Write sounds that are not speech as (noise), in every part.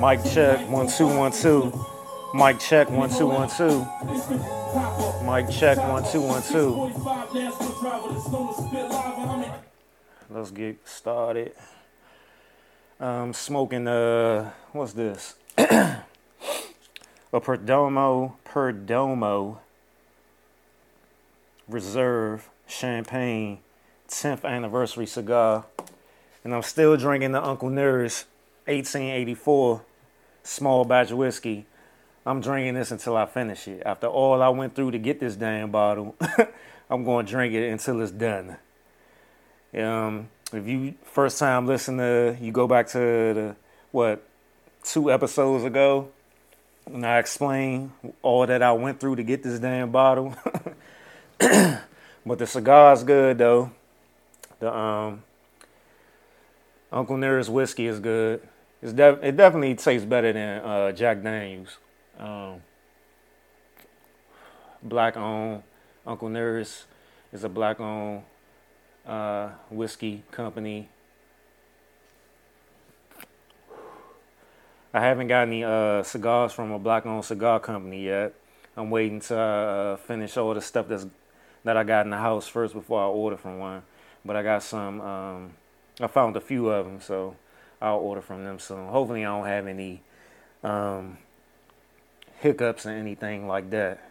Mic check, one, two, one, two. Mic check, one, two, one, two. Mic check, one, two, one, two. Let's get started. Um, smoking, uh, what's this? (clears throat) a Perdomo, Perdomo Reserve Champagne 10th anniversary cigar. And I'm still drinking the Uncle Nearest 1884 small batch whiskey. I'm drinking this until I finish it. After all I went through to get this damn bottle, (laughs) I'm going to drink it until it's done. Um, if you first time listen to, you go back to the what two episodes ago, and I explained all that I went through to get this damn bottle. (coughs) but the cigar's good though. The um, Uncle Nearest whiskey is good. It's def- it definitely tastes better than uh, Jack Daniels. Um, black owned. Uncle Nearest is a black owned uh, whiskey company. I haven't got any uh, cigars from a black owned cigar company yet. I'm waiting to uh, finish all the stuff that's that I got in the house first before I order from one. But I got some. Um, I found a few of them, so I'll order from them soon. Hopefully, I don't have any um, hiccups or anything like that.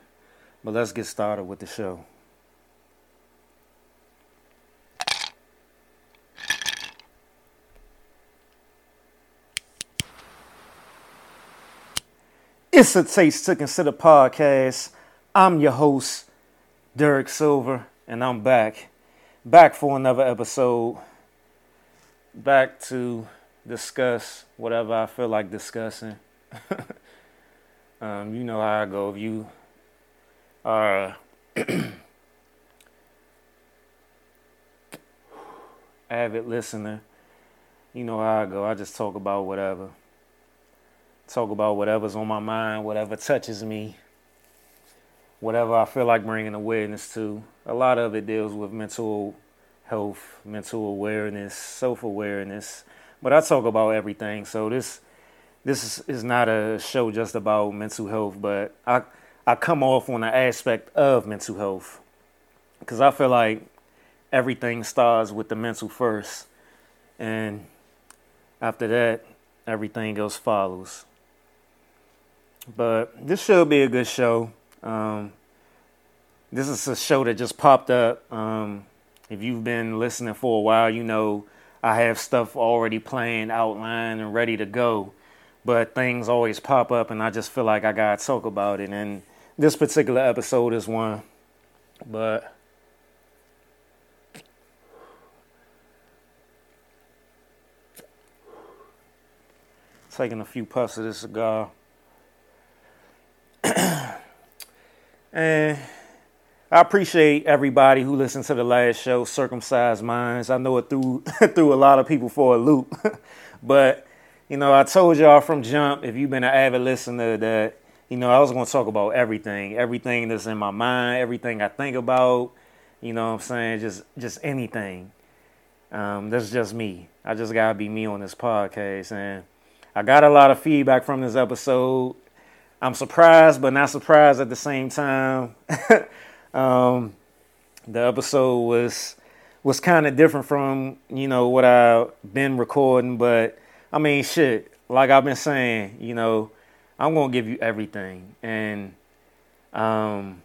But let's get started with the show. It's a Taste to Consider podcast. I'm your host, Derek Silver, and I'm back. Back for another episode. Back to discuss whatever I feel like discussing. (laughs) um, you know how I go. If you are (clears throat) avid listener, you know how I go. I just talk about whatever. Talk about whatever's on my mind, whatever touches me, whatever I feel like bringing awareness to. A lot of it deals with mental health, mental awareness, self awareness but I talk about everything. So this this is, is not a show just about mental health, but I I come off on the aspect of mental health because I feel like everything starts with the mental first, and after that, everything else follows. But this should be a good show. Um, this is a show that just popped up. Um, if you've been listening for a while, you know I have stuff already planned, outlined, and ready to go. But things always pop up, and I just feel like I gotta talk about it. And this particular episode is one. But taking a few puffs of this cigar. (clears throat) and I appreciate everybody who listened to the last show, Circumcised Minds. I know it threw (laughs) threw a lot of people for a loop, (laughs) but you know, I told y'all from jump, if you've been an avid listener, that you know I was going to talk about everything, everything that's in my mind, everything I think about. You know, what I'm saying just just anything. Um, that's just me. I just gotta be me on this podcast, and I got a lot of feedback from this episode. I'm surprised, but not surprised at the same time. (laughs) Um, the episode was was kind of different from you know what I've been recording, but I mean, shit. Like I've been saying, you know, I'm gonna give you everything, and um,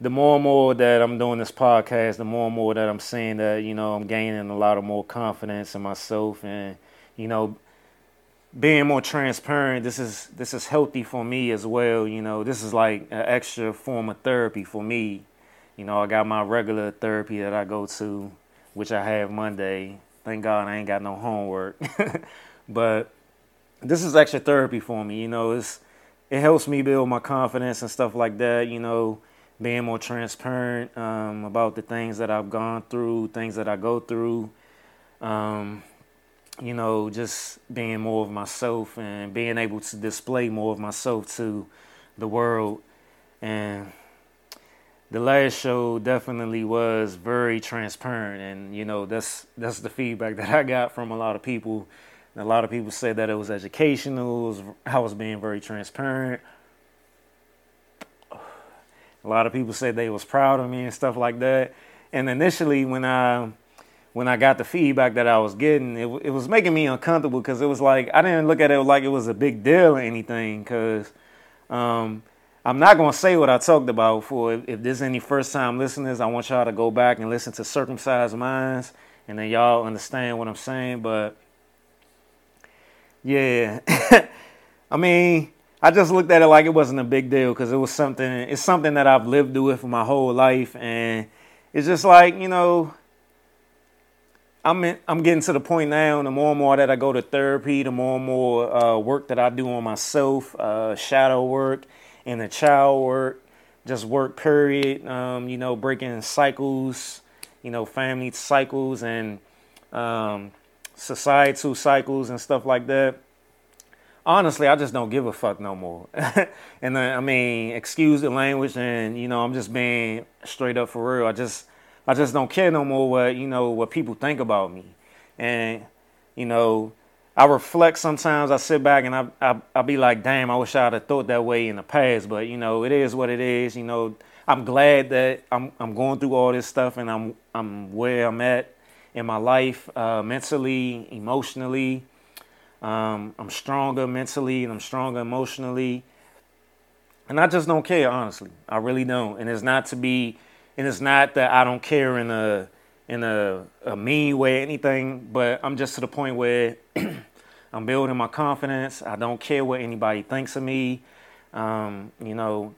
the more and more that I'm doing this podcast, the more and more that I'm seeing that you know I'm gaining a lot of more confidence in myself, and you know, being more transparent this is this is healthy for me as well you know. This is like an extra form of therapy for me. You know i got my regular therapy that i go to which i have monday. Thank god i ain't got no homework. (laughs) But this is extra therapy for me you know. It's it helps me build my confidence and stuff like that you know. Being more transparent um, about the things that i've gone through things that i go through. Um, you know, just being more of myself and being able to display more of myself to the world. And the last show definitely was very transparent, and you know, that's that's the feedback (laughs) that I got from a lot of people And a lot of people said that it was educational. It was, I was being very transparent. (sighs) A lot of people said they was proud of me and stuff like that. And initially, when I when I got the feedback that I was getting, it, it was making me uncomfortable because it was like I didn't look at it like it was a big deal or anything. Because um, I'm not gonna say what I talked about. For if, if there's any first time listeners, I want y'all to go back and listen to Circumcised Minds, and then y'all understand what I'm saying. But yeah, (laughs) I mean, I just looked at it like it wasn't a big deal because it was something. It's something that I've lived with my whole life, and it's just like you know. I'm in, I'm getting to the point now. The more and more that I go to therapy, the more and more uh, work that I do on myself, uh, shadow work, and the child work, just work. Period. Um, you know, breaking cycles, you know, family cycles and um, societal cycles and stuff like that honestly, I just don't give a fuck no more. (laughs) and uh, I mean, excuse the language, and you know, I'm just being straight up for real. I just, I just don't care no more what you know what people think about me, and you know, I reflect sometimes. I sit back and I, I, I be like, damn, I wish I'd have thought that way in the past. But you know, it is what it is. You know, I'm glad that I'm, I'm going through all this stuff, and I'm, I'm where I'm at in my life, uh, mentally, emotionally um, I'm stronger mentally and I'm stronger emotionally. And I just don't care, honestly. I really don't. And it's not to be, and it's not that I don't care in a in a, a mean way, or anything. But I'm just to the point where (clears throat) I'm building my confidence. I don't care what anybody thinks of me. Um, you know,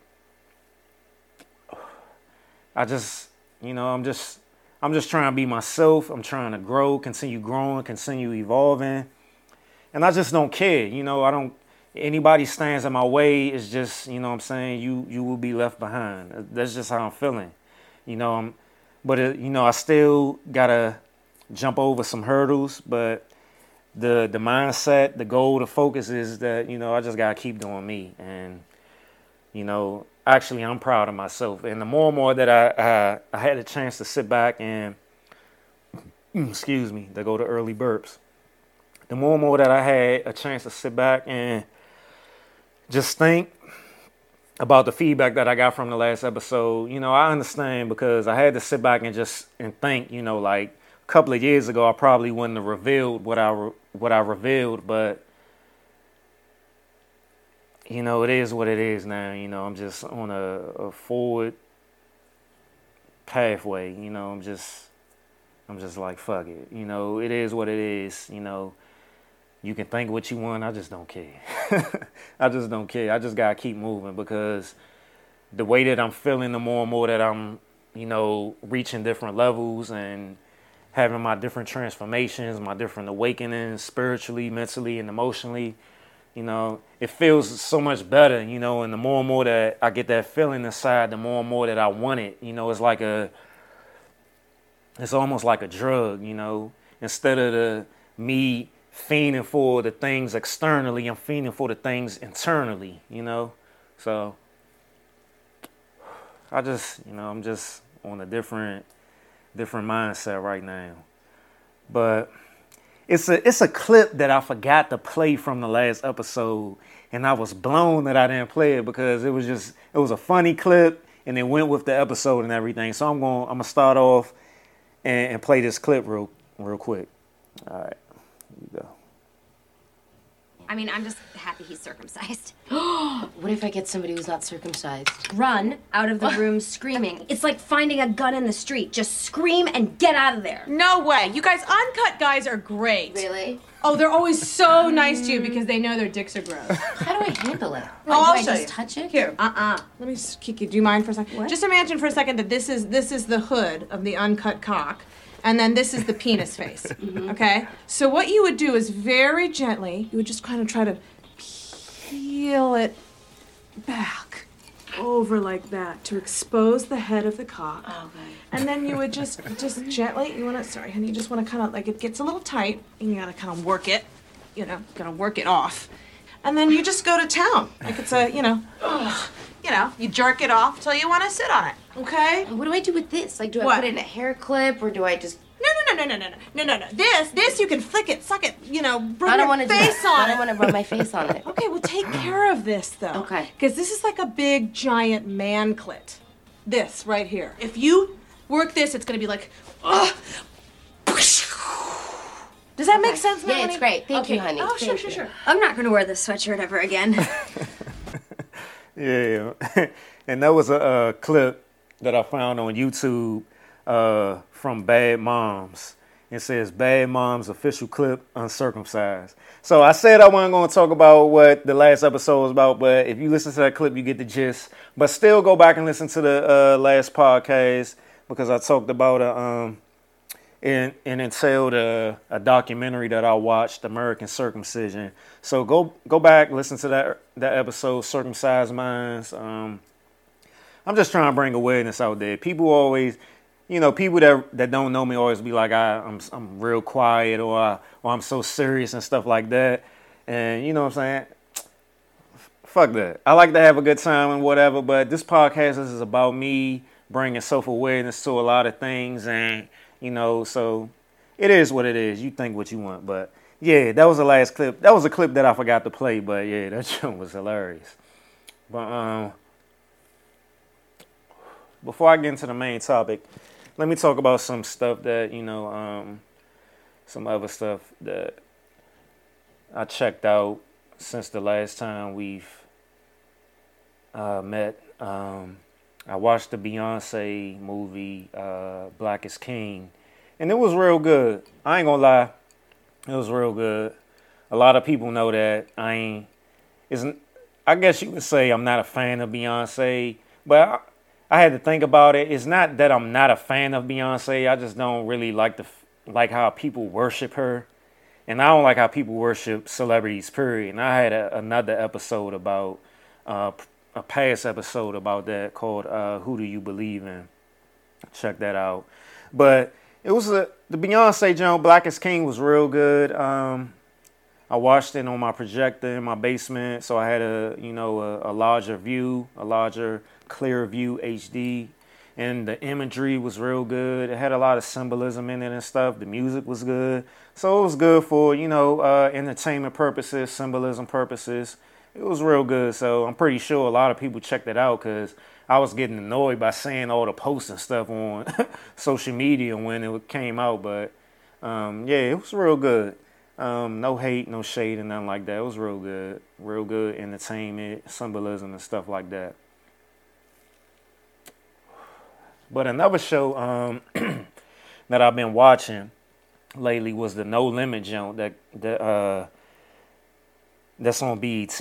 I just, you know, I'm just, I'm just trying to be myself. I'm trying to grow, continue growing, continue evolving and I just don't care. You know, I don't. Anybody stands in my way is just, you know, what I'm saying you you will be left behind. That's just how I'm feeling. You know, I'm, but it, you know, I still gotta jump over some hurdles. But the the mindset, the goal, the focus is that you know I just gotta keep doing me, and you know, actually, I'm proud of myself. And the more and more that I I, I had a chance to sit back and (clears throat) excuse me, to go to early burps the more and more that I had a chance to sit back and just think about the feedback that I got from the last episode, you know, I understand because I had to sit back and just and think, you know, like a couple of years ago, I probably wouldn't have revealed what I what I revealed, but you know, it is what it is now. You know, I'm just on a, a forward pathway. You know, I'm just I'm just like fuck it. You know, it is what it is. You know you can think what you want. I just don't care. (laughs) I just don't care. I just gotta keep moving because the way that I'm feeling, the more and more that I'm, you know, reaching different levels and having my different transformations, my different awakenings spiritually, mentally, and emotionally, you know, it feels so much better, you know, and the more and more that I get that feeling inside, the more and more that I want it, you know, it's like a, it's almost like a drug, you know, instead of the me fiending for the things externally. I'm fiending for the things internally, you know? So I just, you know, I'm just on a different different mindset right now. But it's a it's a clip that I forgot to play from the last episode and I was blown that I didn't play it because it was just it was a funny clip and it went with the episode and everything. So I'm going I'm gonna start off and, and play this clip real real quick. All right here you go. I mean, I'm just happy he's circumcised. (gasps) what if I get somebody who's not circumcised? Run out of the room screaming. It's like finding a gun in the street. Just scream and get out of there. No way. You guys, uncut guys are great. Really? Oh, they're always so nice to you because they know their dicks are gross. How do I handle it? oh, I'll do I show just you. touch it? Here. Uh-uh. Let me, Kiki, do you mind for a second? What? Just imagine for a second that this is this is the hood of the uncut cock, and then this is the penis face. (laughs) Mm-hmm. Okay. So what you would do is very gently, you would just kind of try to peel it back over like that to expose the head of the cock. Oh, okay. And then you would just just gently you wanna sorry, honey, you just wanna kinda like it gets a little tight and you gotta kinda work it. You know, gotta work it off. And then you just go to town. Like it's a, you know, you know, you jerk it off till you wanna sit on it. Okay? What do I do with this? Like, do I What? put in a hair clip or do I just. No, no, no, no, no, no, no, no, no, no. This, this, you can flick it, suck it, you know, rub I don't your want to do that. on I it. don't want to rub my face on it. (laughs) Okay, well, take care of this though. Okay. Because this is like a big, giant man clit. This right here. If you work this, it's gonna be like. ugh. Does that make Okay. sense, Yeah, it's great. Thank you, honey. Oh, sure, sure, you. sure. (laughs) I'm not gonna wear this sweatshirt ever again. (laughs) Yeah, (laughs) and that was a, uh clip that I found on YouTube uh, from Bad Moms. It says Bad Moms official clip uncircumcised. So I said I wasn't going to talk about what the last episode was about, but if you listen to that clip, you get the gist. But still, go back and listen to the uh, last podcast because I talked about a, um, and and entailed a, a documentary that I watched, American Circumcision. So go go back, listen to that that episode, Circumcised Minds. Um, I'm just trying to bring awareness out there. People always, you know, people that that don't know me always be like, I, I'm I'm real quiet or I, or I'm so serious and stuff like that. And you know what I'm saying? Fuck that. I like to have a good time and whatever, but this podcast is about me bringing self awareness to a lot of things, and you know, so it is what it is. You think what you want, but yeah, that was the last clip. That was a clip that I forgot to play, but yeah, that (laughs) shit was hilarious. But um, before I get into the main topic, let me talk about some stuff that you know, um, some other stuff that I checked out since the last time we've uh, met. Um, I watched the Beyonce movie, uh, Black is King, and it was real good. I ain't gonna lie, it was real good. A lot of people know that I ain't. Isn't I guess you could say I'm not a fan of Beyonce, but I, I had to think about it. It's not that I'm not a fan of Beyonce. I just don't really like the like how people worship her, and I don't like how people worship celebrities. Period. And I had a, another episode about uh, a past episode about that called uh, "Who Do You Believe In." Check that out. But it was a the Beyonce joint Black is King was real good. Um, I watched it on my projector in my basement, so I had a you know a, a larger view, a larger clear view HD, and the imagery was real good. It had a lot of symbolism in it and stuff. The music was good, so it was good for you know uh, entertainment purposes, symbolism purposes. It was real good, so I'm pretty sure a lot of people checked it out because I was getting annoyed by seeing all the posts and stuff on (laughs) social media when it came out. But um, yeah, it was real good. Um, no hate, no shade, and nothing like that. It was real good, real good entertainment, symbolism, and stuff like that. But another show um, (clears throat) that I've been watching lately was the No Limit joint that that uh, that's on BET.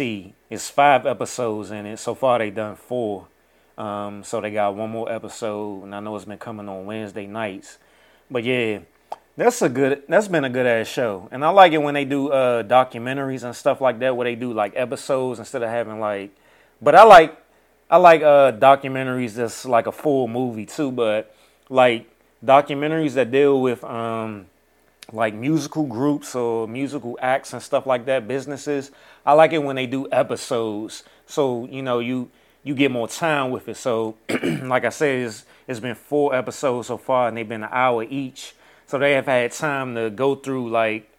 It's five episodes in it. So far, they done four. Um, so they got one more episode, and I know it's been coming on Wednesday nights. But yeah, that's a good. That's been a good ass show, and I like it when they do uh, documentaries and stuff like that, where they do like episodes instead of having like. But I like, I like uh, documentaries that's like a full movie too. But like documentaries that deal with um, like musical groups or musical acts and stuff like that, businesses. I like it when they do episodes, so you know you you get more time with it. So, (clears throat) like I said, it's, it's been four episodes so far, and they've been an hour each. So they have had time to go through like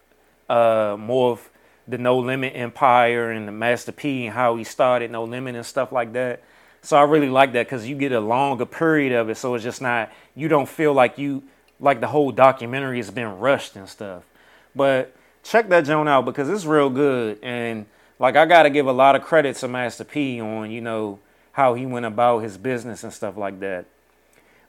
uh, more of the No Limit Empire and the Master P and how he started No Limit and stuff like that. So I really like that because you get a longer period of it. So it's just not you don't feel like you like the whole documentary has been rushed and stuff. But check that joint out because it's real good and like I gotta give a lot of credit to Master P on you know how he went about his business and stuff like that.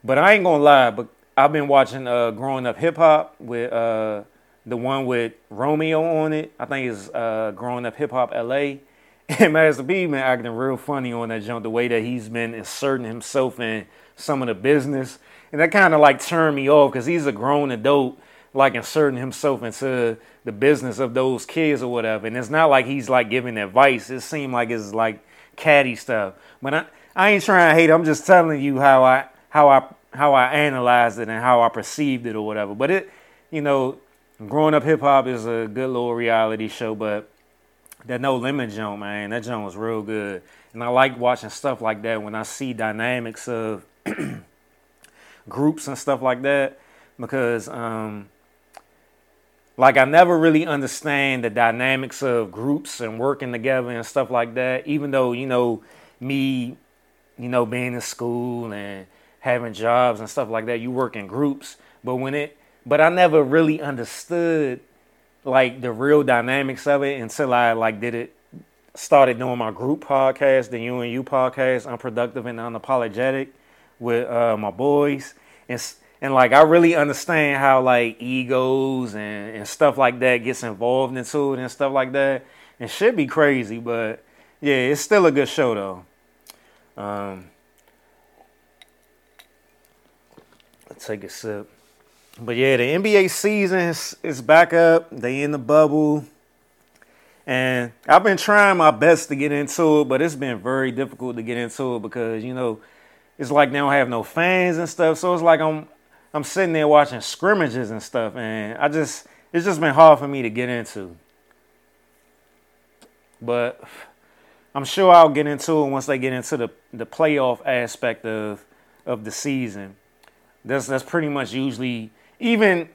But I ain't gonna lie, but I've been watching uh, Growing Up Hip Hop with uh, the one with Romeo on it. I think it's uh, Growing Up Hip Hop LA. (laughs) And Master P been acting real funny on that jump, the way that he's been inserting himself in some of the business. And that kind of like turned me off because he's a grown adult, like inserting himself into the business of those kids or whatever. And it's not like he's like giving advice. It seemed like it's like catty stuff. But I, I ain't trying to hate. I'm just telling you how I how I how I analyzed it and how I perceived it or whatever. But it, you know, growing up hip hop is a good little reality show. But that No Limit joint, man, that joint was real good. And I like watching stuff like that when I see dynamics of (clears throat) groups and stuff like that because um, like I never really understand the dynamics of groups and working together and stuff like that. Even though you know me, you know, being in school and having jobs and stuff like that, you work in groups. But when it, but I never really understood like the real dynamics of it until I like did it started doing my group podcast, the You and You podcast, Unproductive and Unapologetic, with uh, my boys, and and like I really understand how like egos and, and stuff like that gets involved into it and stuff like that. It should be crazy, but yeah, it's still a good show though. Um, let's take a sip. But yeah, the NBA season is, is back up. They in the bubble. And I've been trying my best to get into it, but it's been very difficult to get into it because, you know, it's like they don't have no fans and stuff. So it's like I'm I'm sitting there watching scrimmages and stuff, and I just it's just been hard for me to get into. But I'm sure I'll get into it once they get into the, the playoff aspect of of the season. That's that's pretty much usually even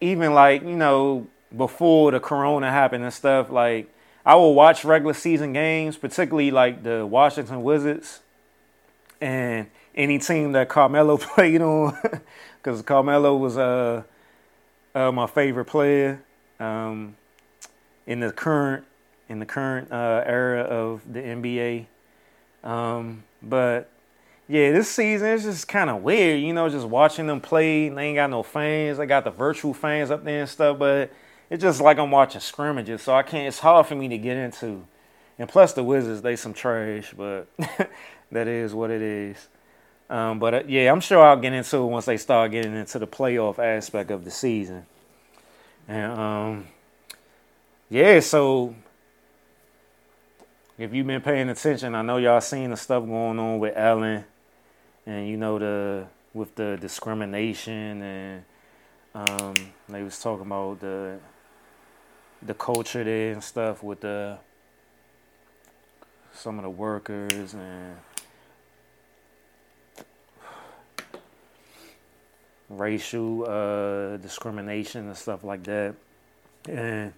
even like, you know, before the corona happened and stuff, like I will watch regular season games, particularly like the Washington Wizards and any team that Carmelo (laughs) played on, because Carmelo was uh, uh, my favorite player um, in the current in the current uh, era of the NBA. Um, but yeah, this season is just kind of weird, you know, just watching them play. They ain't got no fans. They got the virtual fans up there and stuff, but it's just like I'm watching scrimmages, so I can't. It's hard for me to get into. And plus, the Wizards, they some trash, but (laughs) that is what it is. Um, but uh, yeah, I'm sure I'll get into it once they start getting into the playoff aspect of the season. And um, yeah, so if you've been paying attention, I know y'all seen the stuff going on with Ellen, and you know the with the discrimination, and um, they was talking about the the culture there and stuff with the some of the workers and racial uh, discrimination and stuff like that. And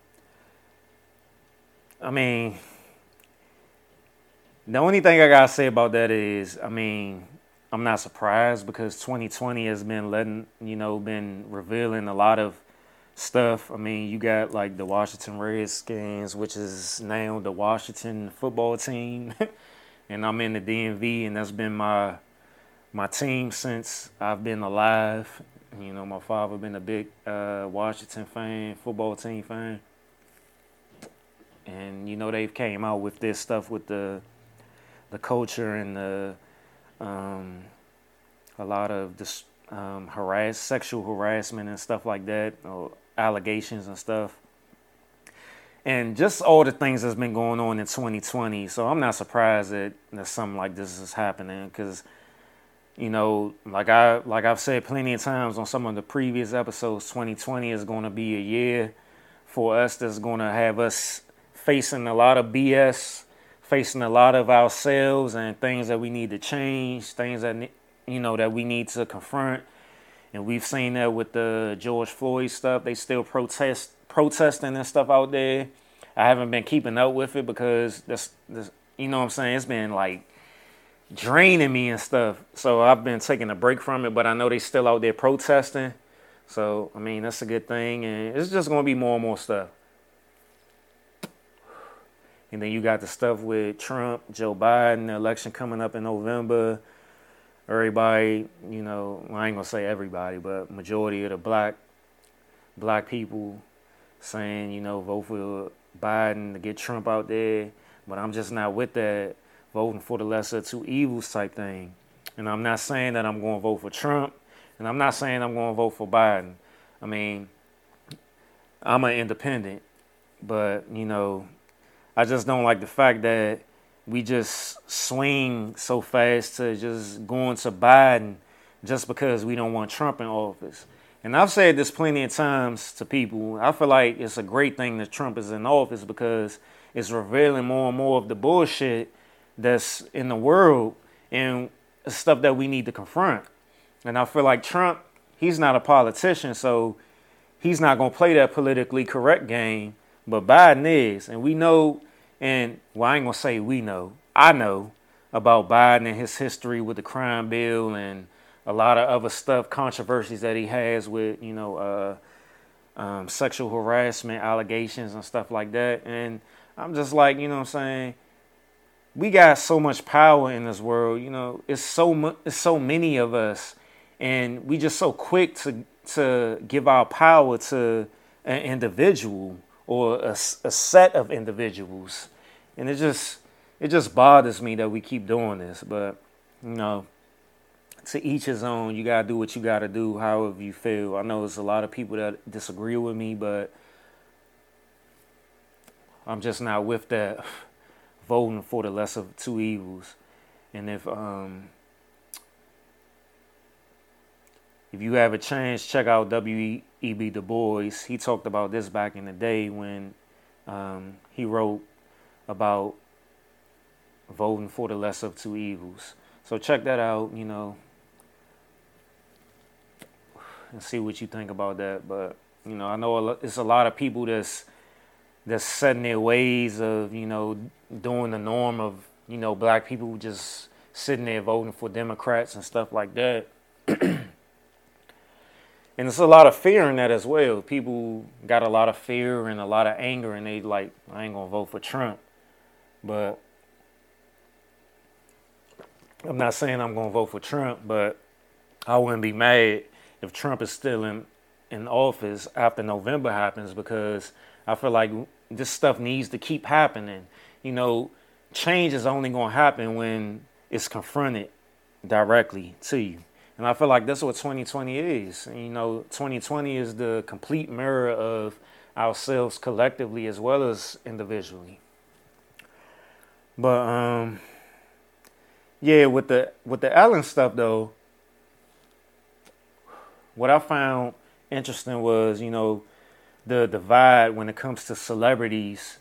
I mean, the only thing I gotta say about that is, I mean, I'm not surprised because 2020 has been letting, you know, been revealing a lot of stuff. I mean, you got like the Washington Redskins, which is now the Washington football team, (laughs) and I'm in the DMV, and that's been my my team since I've been alive. You know, my father been a big uh, Washington fan, football team fan, and you know they've came out with this stuff with the the culture and the um, a lot of this um, harass sexual harassment and stuff like that, or allegations and stuff. And just all the things that's been going on in 2020. So I'm not surprised that, that something like this is happening because you know, like I like I've said plenty of times on some of the previous episodes, 2020 is going to be a year for us that's going to have us facing a lot of BS, facing a lot of ourselves and things that we need to change, things that you know that we need to confront. And we've seen that with the George Floyd stuff. They still protest protesting and stuff out there. I haven't been keeping up with it because this you know what I'm saying. It's been like draining me and stuff. So I've been taking a break from it, but I know they still out there protesting. So I mean that's a good thing, and it's just gonna be more and more stuff. And then you got the stuff with Trump, Joe Biden, the election coming up in November. Everybody, you know, well, I ain't gonna say everybody, but majority of the black black people saying, you know, vote for Biden to get Trump out there. But I'm just not with that voting for the lesser of two evils type thing. And I'm not saying that I'm going to vote for Trump, and I'm not saying I'm going to vote for Biden. I mean, I'm an independent, but you know, I just don't like the fact that we just swing so fast to just going to Biden just because we don't want Trump in office. And I've said this plenty of times to people. I feel like it's a great thing that Trump is in office because it's revealing more and more of the bullshit that's in the world and stuff that we need to confront. And I feel like Trump, he's not a politician, so he's not going to play that politically correct game, but Biden is. And we know, and well, I ain't going to say we know, I know about Biden and his history with the crime bill and a lot of other stuff, controversies that he has with, you know, uh, um, sexual harassment allegations and stuff like that. And I'm just like, you know I'm saying? We got so much power in this world, you know, it's so mu- it's so many of us and we just so quick to to give our power to an individual or a, a set of individuals. And it just it just bothers me that we keep doing this, but you know, to each his own. You gotta do what you gotta do, however you feel. I know there's a lot of people that disagree with me, but I'm just not with that (laughs) voting for the lesser of two evils. And if um if you have a chance, check out W.E.B. Du Bois. He talked about this back in the day when um, he wrote about voting for the lesser of two evils. So check that out, you know, and see what you think about that. But you know, I know it's a lot of people that's that's setting their ways of you know doing the norm of you know black people just sitting there voting for Democrats and stuff like that. (clears throat) and there's a lot of fear in that as well. People got a lot of fear and a lot of anger, and they like, I ain't gonna vote for Trump. But I'm not saying I'm gonna vote for Trump, but I wouldn't be mad if Trump is still in in office after November happens because I feel like this stuff needs to keep happening. You know, change is only going to happen when it's confronted directly to you. And I feel like that's what 2020 is. You know, 2020 is the complete mirror of ourselves collectively as well as individually. But um yeah, with the with the Ellen stuff though, what I found interesting was, you know, the divide when it comes to celebrities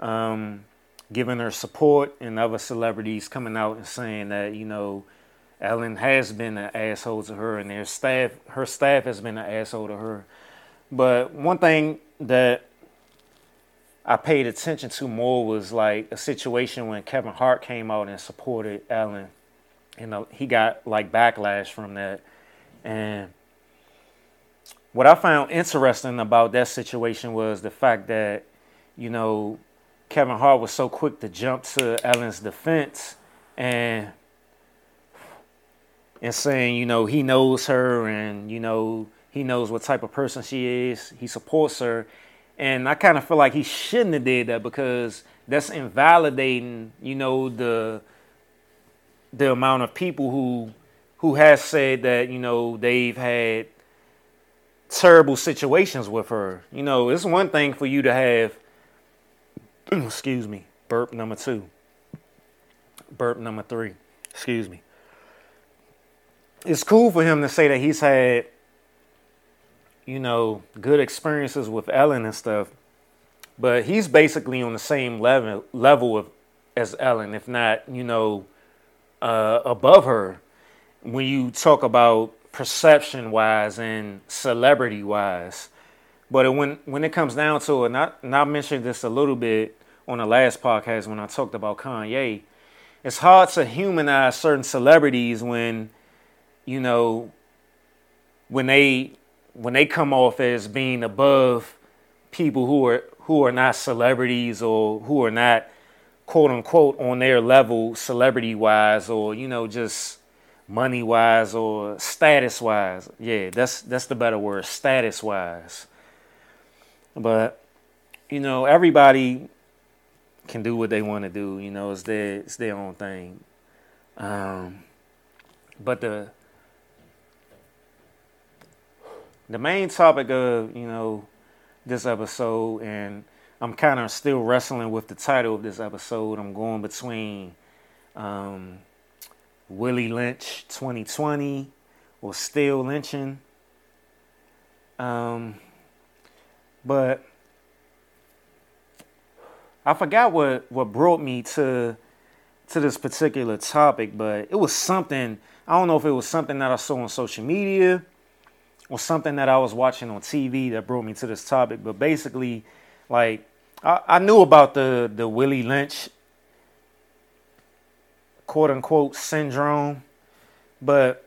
um, giving her support and other celebrities coming out and saying that, you know, Ellen has been an asshole to her and their staff her staff has been an asshole to her. But one thing that I paid attention to more was like a situation when Kevin Hart came out and supported Ellen. You know, he got like backlash from that. And what I found interesting about that situation was the fact that, you know, Kevin Hart was so quick to jump to Ellen's defense and and saying, you know, he knows her and, you know, he knows what type of person she is. He supports her. And I kind of feel like he shouldn't have did that because that's invalidating, you know, the the amount of people who who has said that, you know, they've had terrible situations with her. You know, it's one thing for you to have, (clears throat) excuse me, burp number two, burp number three, excuse me. It's cool for him to say that he's had, you know, good experiences with Ellen and stuff, but he's basically on the same level level of as Ellen, if not, you know, uh, above her. When you talk about perception wise and celebrity wise. But when when it comes down to it, not and I mentioned this a little bit on the last podcast when I talked about Kanye, it's hard to humanize certain celebrities when, you know, when they when they come off as being above people who are who are not celebrities or who are not quote unquote on their level celebrity wise or you know just money wise or status wise. Yeah, that's that's the better word, status wise. But you know, everybody can do what they want to do. You know, it's their it's their own thing. Um, but the the main topic of you know this episode, and I'm kind of still wrestling with the title of this episode. I'm going between um, Willie Lynch 2020 or still lynching. Um, but I forgot what, what brought me to to this particular topic, but it was something I don't know if it was something that I saw on social media or something that I was watching on TV that brought me to this topic. But basically, like I, I knew about the the Willie Lynch quote unquote syndrome, but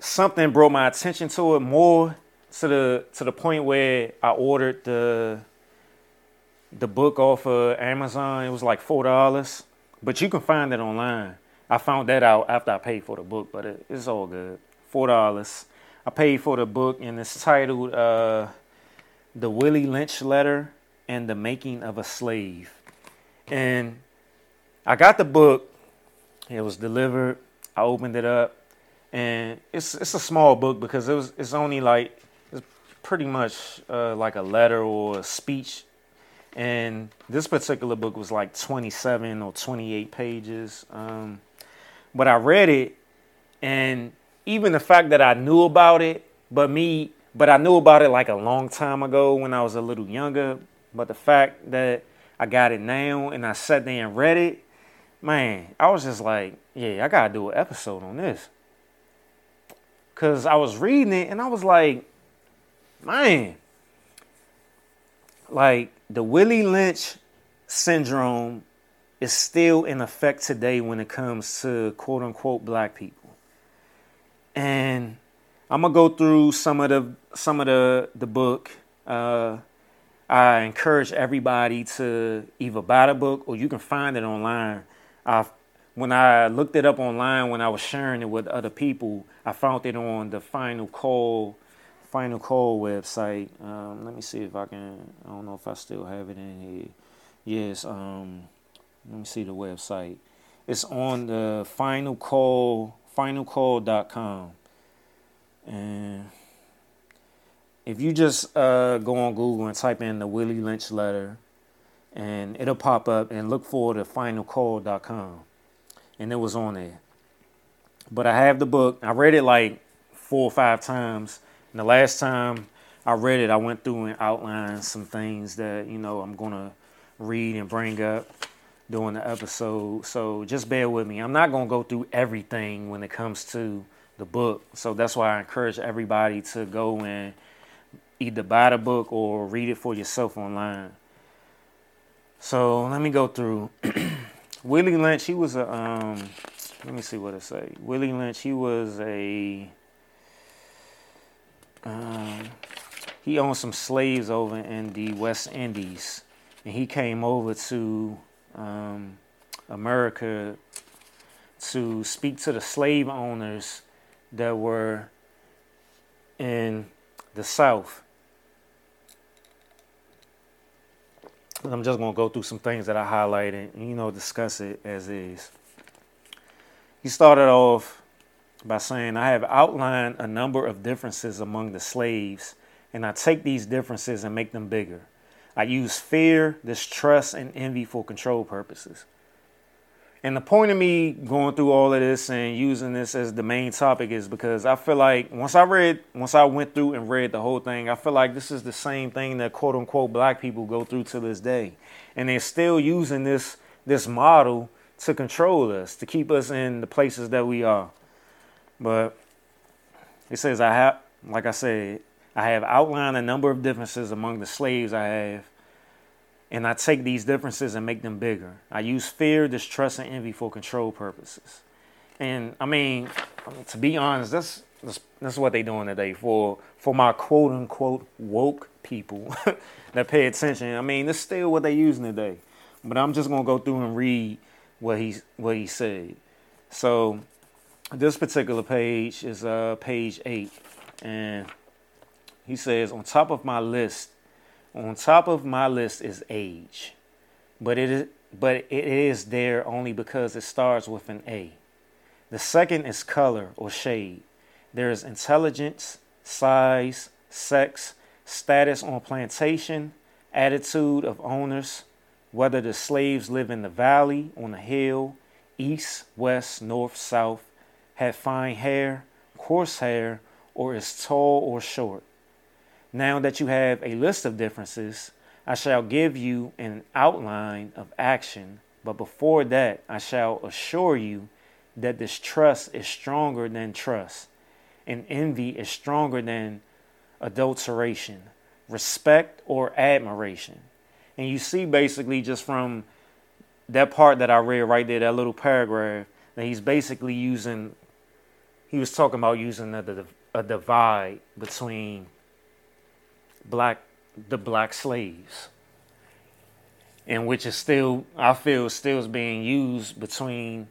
something brought my attention to it more to the to the point where I ordered the the book off of Amazon. It was like four dollars, but you can find it online. I found that out after I paid for the book, but it, it's all good. Four dollars. I paid for the book, and it's titled uh, "The Willie Lynch Letter and the Making of a Slave." And I got the book. It was delivered. I opened it up, and it's it's a small book because it was it's only like it's pretty much uh, like a letter or a speech. And this particular book was like 27 or 28 pages. Um, but I read it, and even the fact that I knew about it, but me, but I knew about it like a long time ago when I was a little younger. But the fact that I got it now and I sat there and read it, man, I was just like, yeah, I gotta do an episode on this. Cause I was reading it and I was like, man, like the Willie Lynch syndrome is still in effect today when it comes to quote unquote black people. And I'm gonna go through some of the some of the the book. Uh, I encourage everybody to either buy the book or you can find it online. I when I looked it up online when I was sharing it with other people, I found it on the Final Call Final Call website. Um, let me see if I can. I don't know if I still have it in here. Yes. Um, let me see the website. It's on the Final Call finalcall.com. And if you just uh, go on Google and type in the Willie Lynch letter, and it'll pop up and look for the finalcall.com. And it was on there. But I have the book. I read it like four or five times. And the last time I read it, I went through and outlined some things that, you know, I'm to read and bring up during the episode. So just bear with me. I'm not to go through everything when it comes to the book. So that's why I encourage everybody to go and either buy the book or read it for yourself online. So let me go through. (clears throat) Willie Lynch, he was a um, let me see what it say. Willie Lynch, he was a um, he owned some slaves over in the West Indies, and he came over to um, America to speak to the slave owners that were in the South. I'm just going to go through some things that I highlighted and, you know, discuss it as is. He started off by saying, I have outlined a number of differences among the slaves, and I take these differences and make them bigger. I use fear, distrust, and envy for control purposes. And the point of me going through all of this and using this as the main topic is because I feel like once I read, once I went through and read the whole thing, I feel like this is the same thing that quote unquote black people go through to this day. And they're still using this this model to control us, to keep us in the places that we are. But it says I have like I said, I have outlined a number of differences among the slaves I have, and I take these differences and make them bigger. I use fear, distrust, and envy for control purposes. And I mean, to be honest, that's that's, that's what they're doing today for for my quote unquote woke people (laughs) that pay attention. I mean, it's still what they're using today. But I'm just gonna go through and read what he what he said. So this particular page is uh, page eight, and he says, on top of my list, on top of my list is age, but it is but it is there only because it starts with an A. The second is color or shade. There is intelligence, size, sex, status on plantation, attitude of owners, whether the slaves live in the valley, on the hill, east, west, north, south, have fine hair, coarse hair, or is tall or short. Now that you have a list of differences, I shall give you an outline of action, but before that, I shall assure you that this trust is stronger than trust. and envy is stronger than adulteration, respect or admiration. And you see basically just from that part that I read right there, that little paragraph, that he's basically using, he was talking about using a, a divide between black, the black slaves. And which is still, I feel, still is being used between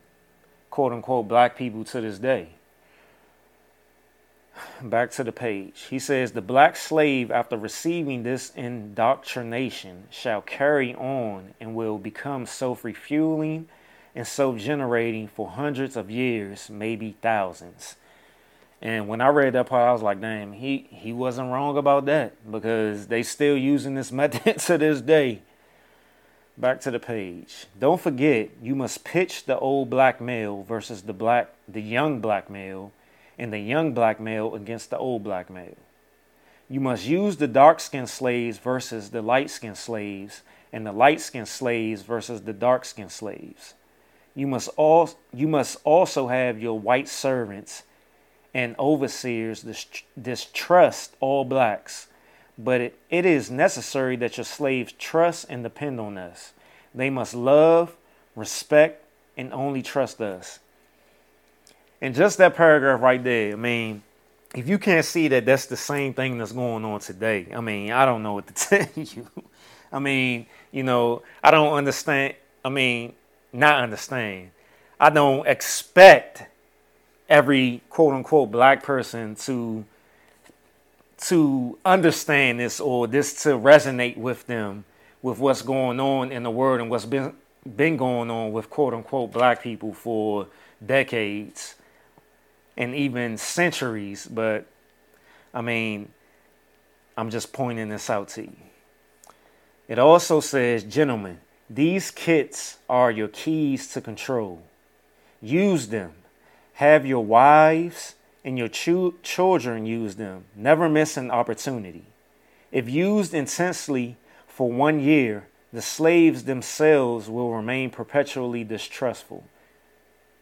quote unquote black people to this day. Back to the page. He says, The black slave, after receiving this indoctrination, shall carry on and will become self refueling and self generating for hundreds of years, maybe thousands. And when I read that part, I was like, damn, he, he wasn't wrong about that because they still using this (laughs) method to this day. Back to the page. Don't forget, you must pitch the old black male versus the black, the young black male, and the young black male against the old black male. You must use the dark skinned slaves versus the light skinned slaves, and the light skinned slaves versus the dark skinned slaves. You must, all, you must also have your white servants and overseers distrust all blacks but it, it is necessary that your slaves trust and depend on us. They must love, respect, and only trust us. And just that paragraph right there, I mean, if you can't see that that's the same thing that's going on today, I mean, I don't know what to (laughs) tell you. I mean, you know, I don't understand. I mean, not understand. I don't expect every quote unquote black person to to understand this or this to resonate with them with what's going on in the world and what's been been going on with quote unquote black people for decades and even centuries. But i mean i'm just pointing this out to you. It also says gentlemen these kits are your keys to control. Use them have your wives and your ch- children use them. Never miss an opportunity. If used intensely for one year, the slaves themselves will remain perpetually distrustful.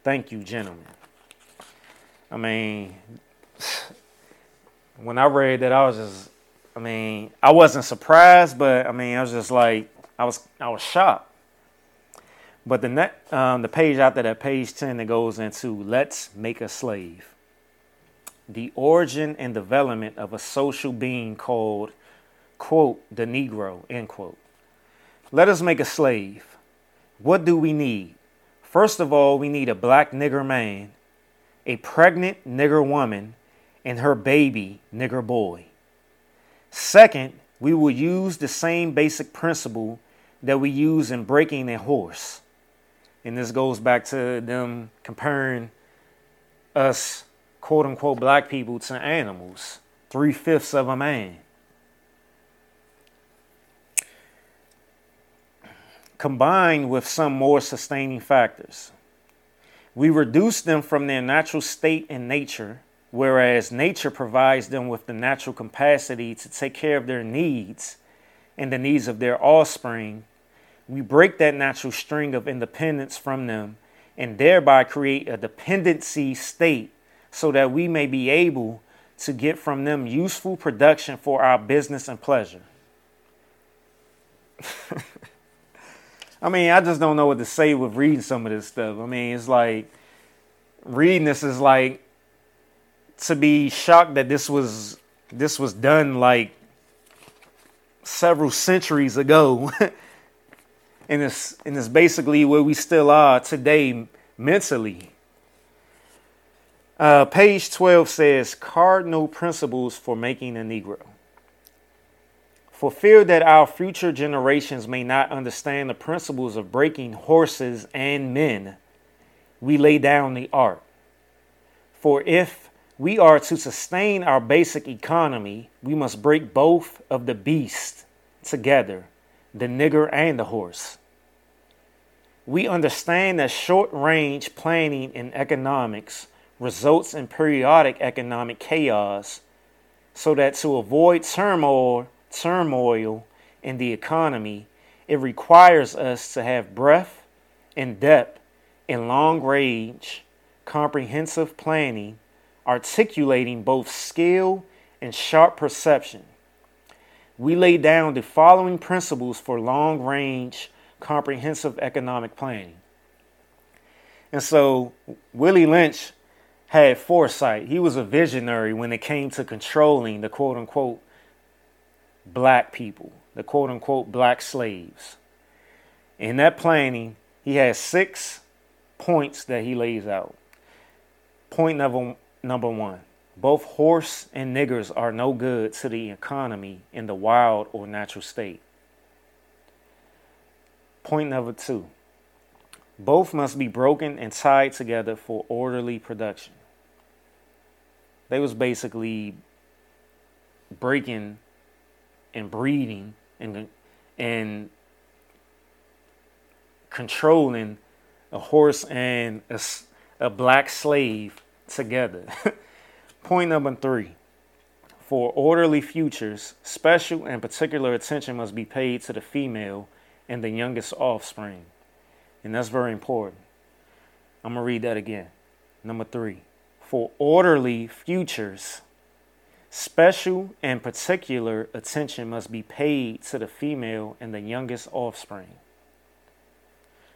Thank you, gentlemen. I mean, when I read that, I was just, I mean, I wasn't surprised, but I mean, I was just like, I was, I was shocked. But the um, the page after that, page ten, that goes into "Let's Make a Slave." the origin and development of a social being called, quote, the Negro, end quote. Let us make a slave. What do we need? First of all, we need a black nigger man, a pregnant nigger woman, and her baby nigger boy. Second, we will use the same basic principle that we use in breaking a horse. And this goes back to them comparing us quote unquote black people to animals, three fifths of a man. Combined with some more sustaining factors. We reduce them from their natural state in nature, whereas nature provides them with the natural capacity to take care of their needs and the needs of their offspring. We break that natural string of independence from them and thereby create a dependency state so that we may be able to get from them useful production for our business and pleasure. (laughs) I mean, I just don't know what to say with reading some of this stuff. I mean, it's like reading this is like to be shocked that this was this was done like several centuries ago. (laughs) and it's and it's basically where we still are today mentally. Uh, page 12 says cardinal principles for making a Negro. For fear that our future generations may not understand the principles of breaking horses and men, we lay down the art. For if we are to sustain our basic economy, we must break both of the beasts together, the nigger and the horse. We understand that short range planning in economics results in periodic economic chaos, so that to avoid turmoil, turmoil in the economy, it requires us to have breadth and depth and long range comprehensive planning articulating both skill and sharp perception. We lay down the following principles for long range comprehensive economic planning. And so Willie Lynch had foresight. He was a visionary when it came to controlling the quote unquote black people, the quote unquote black slaves. In that planning, he has six points that he lays out. Point number, number one both horse and niggers are no good to the economy in the wild or natural state. Point number two both must be broken and tied together for orderly production. They was basically breaking and breeding and and controlling a horse and a, a black slave together. (laughs) Point number three. For orderly futures, special and particular attention must be paid to the female and the youngest offspring. And that's very important. I'm going to read that again. Number three. For orderly futures, special and particular attention must be paid to the female and the youngest offspring.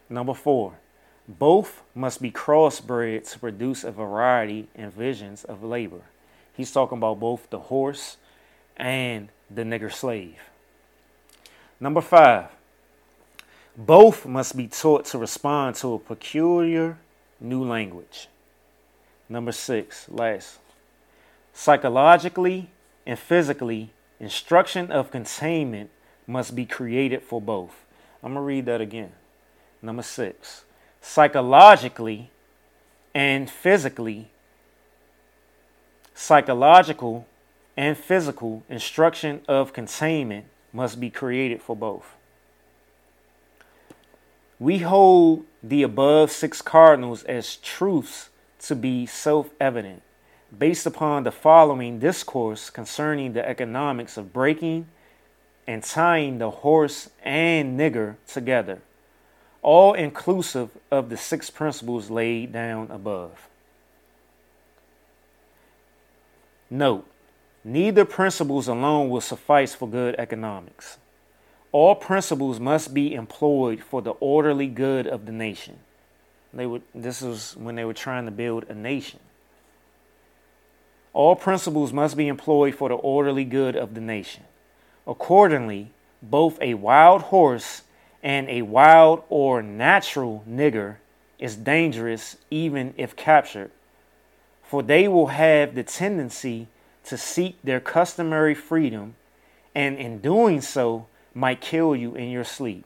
Number four. Both must be crossbred to produce a variety and visions of labor. He's talking about both the horse and the nigger slave. Number five, both must be taught to respond to a peculiar new language. Number six, last, psychologically and physically, instruction of containment must be created for both. I'm going to read that again. Number six, psychologically and physically, psychological and physical instruction of containment must be created for both. We hold the above six cardinals as truths to be self evident based upon the following discourse concerning the economics of breaking and tying the horse and nigger together all inclusive of the six principles laid down above. Note, neither principles alone will suffice for good economics. All principles must be employed for the orderly good of the nation. They would, this was when they were trying to build a nation. All principles must be employed for the orderly good of the nation. Accordingly, both a wild horse and a wild or natural nigger is dangerous even if captured, for they will have the tendency to seek their customary freedom, and in doing so, might kill you in your sleep.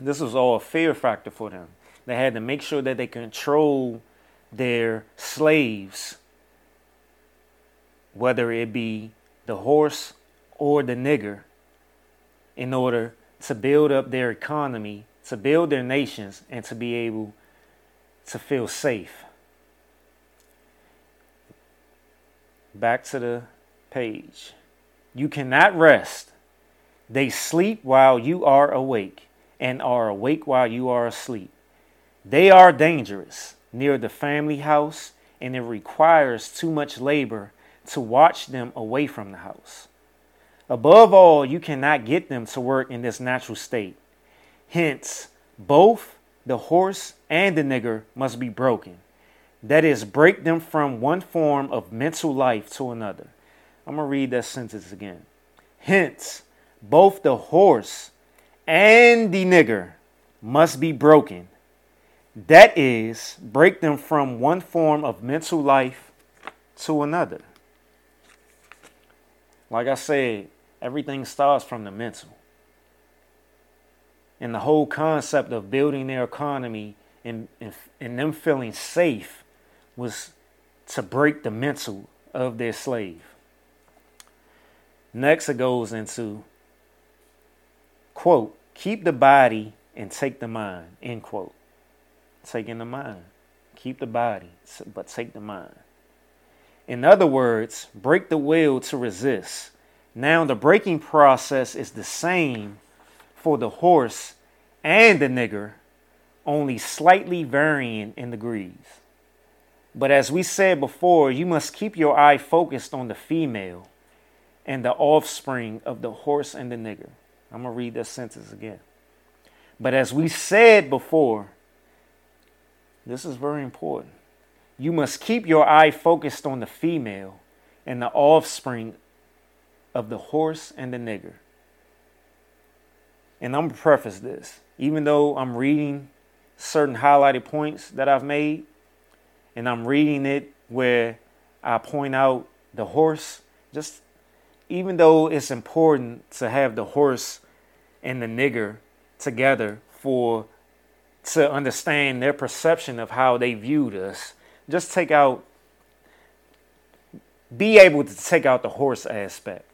This was all a fear factor for them. They had to make sure that they control their slaves, whether it be the horse or the nigger in order to build up their economy, to build their nations, and to be able to feel safe. Back to the page. You cannot rest. They sleep while you are awake, and are awake while you are asleep. They are dangerous near the family house, and it requires too much labor to watch them away from the house. Above all, you cannot get them to work in this natural state. Hence, both the horse and the nigger must be broken. That is, break them from one form of mental life to another. I'm going to read that sentence again. Hence, both the horse and the nigger must be broken. That is, break them from one form of mental life to another. Like I said, Everything starts from the mental. And the whole concept of building their economy and, and, and them feeling safe was to break the mental of their slave. Next, it goes into, quote, keep the body and take the mind, end quote. Taking the mind. Keep the body, but take the mind. In other words, break the will to resist now the breaking process is the same for the horse and the nigger, only slightly varying in degrees. But as we said before, you must keep your eye focused on the female and the offspring of the horse and the nigger. I'm going to read this sentence again. But as we said before, this is very important. You must keep your eye focused on the female and the offspring of the horse and the nigger. And I'm going to preface this. Even though I'm reading certain highlighted points that I've made, and I'm reading it where I point out the horse, just even though it's important to have the horse and the nigger together for to understand their perception of how they viewed us, just take out be able to take out the horse aspect.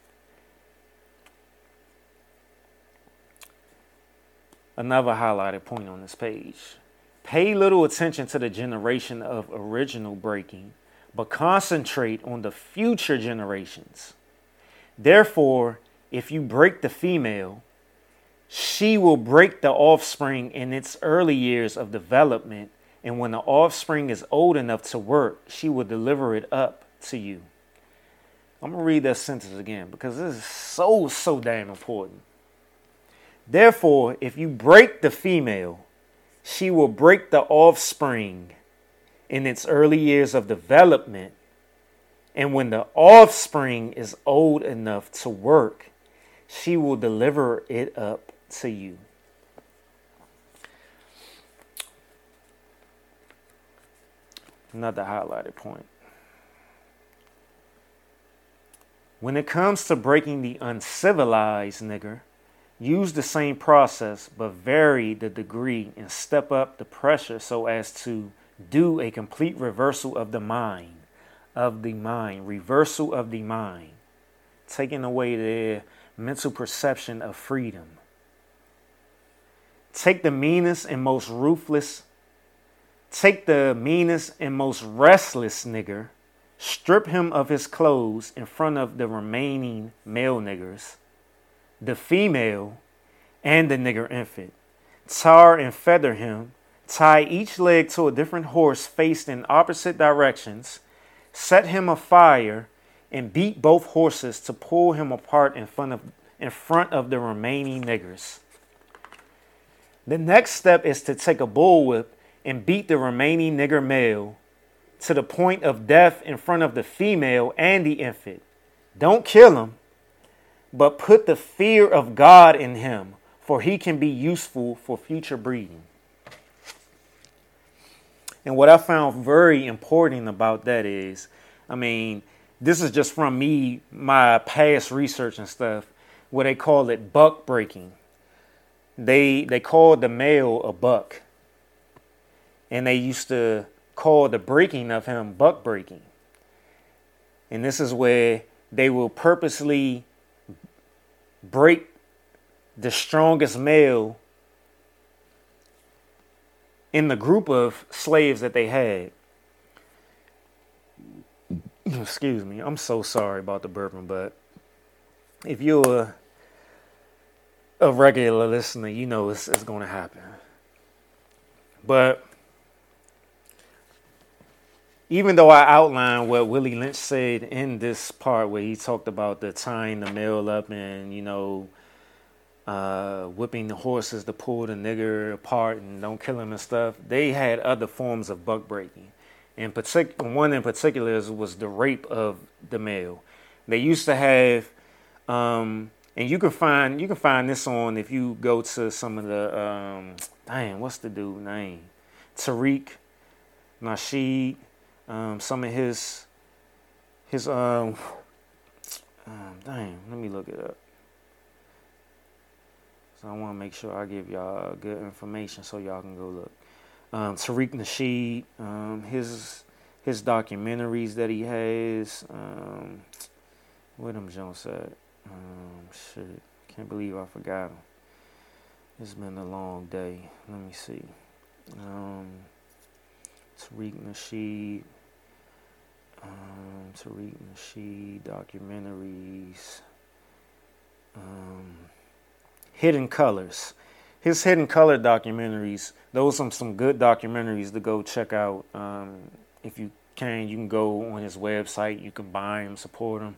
Another highlighted point on this page. Pay little attention to the generation of original breaking, but concentrate on the future generations. Therefore, if you break the female, she will break the offspring in its early years of development, and when the offspring is old enough to work, she will deliver it up to you. I'm going to read that sentence again because this is so, so damn important. Therefore, if you break the female, she will break the offspring in its early years of development. And when the offspring is old enough to work, she will deliver it up to you. Another highlighted point. When it comes to breaking the uncivilized nigger, use the same process but vary the degree and step up the pressure so as to do a complete reversal of the mind. Of the mind, reversal of the mind, taking away their mental perception of freedom. Take the meanest and most ruthless, take the meanest and most restless nigger strip him of his clothes in front of the remaining male niggers, the female, and the nigger infant. Tar and feather him, tie each leg to a different horse faced in opposite directions, set him afire, and beat both horses to pull him apart in front of, in front of the remaining niggers. The next step is to take a bullwhip and beat the remaining nigger male to the point of death in front of the female and the infant. Don't kill him, but put the fear of God in him, for he can be useful for future breeding. And what I found very important about that is, I mean, this is just from me, my past research and stuff, where they call it buck breaking. They they called the male a buck. And they used to call the breaking of him buck breaking. And this is where they will purposely break the strongest male in the group of slaves that they had. (clears throat) Excuse me, I'm so sorry about the bourbon, but if you're a, a regular listener, you know it's, it's going to happen. But even though I outlined what Willie Lynch said in this part where he talked about the tying the male up and, you know, uh, whipping the horses to pull the nigger apart and don't kill him and stuff, they had other forms of buck breaking. In partic- one in particular was the rape of the male. They used to have, um, and you can find you can find this on if you go to some of the um, what's the dude name? Tariq Nasheed um, some of his his um, (sighs) um let me look it up. So I want to make sure I give y'all good information so y'all can go look. Um, Tariq Nasheed, um, his his documentaries that he has. Um, what them Jones said. Um, shit, can't believe I forgot him. It's been a long day. Let me see. Um, Tariq Nasheed um, Tariq Nasheed documentaries, um, Hidden Colors. His Hidden Color documentaries, those are some good documentaries to go check out um, if you can. You can go on his website. You can buy him, support him,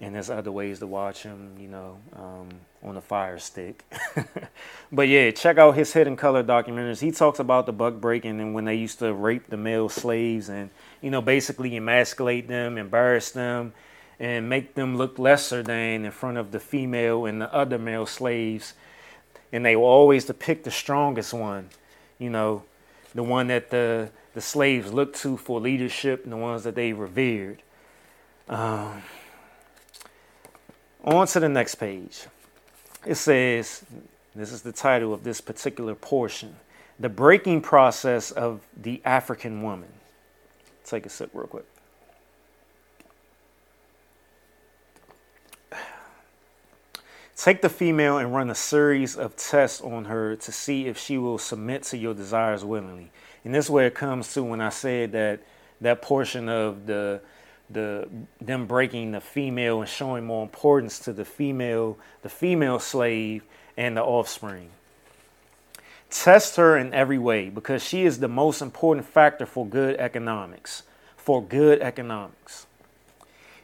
and there's other ways to watch him. You know, um, on the Fire Stick. (laughs) but yeah, check out his Hidden Color documentaries. He talks about the buck breaking and when they used to rape the male slaves and you know basically emasculate them, embarrass them, and make them look lesser than in front of the female and the other male slaves. And they will always depict the strongest one. You know, the one that the the slaves looked to for leadership and the ones that they revered. Um, on to the next page. It says, this is the title of this particular portion The Breaking Process of the African Woman. Take a sip real quick. Take the female and run a series of tests on her to see if she will submit to your desires willingly. And this is where it comes to when I said that that portion of the the them breaking the female and showing more importance to the female, the female slave and the offspring. Test her in every way because she is the most important factor for good economics. For good economics.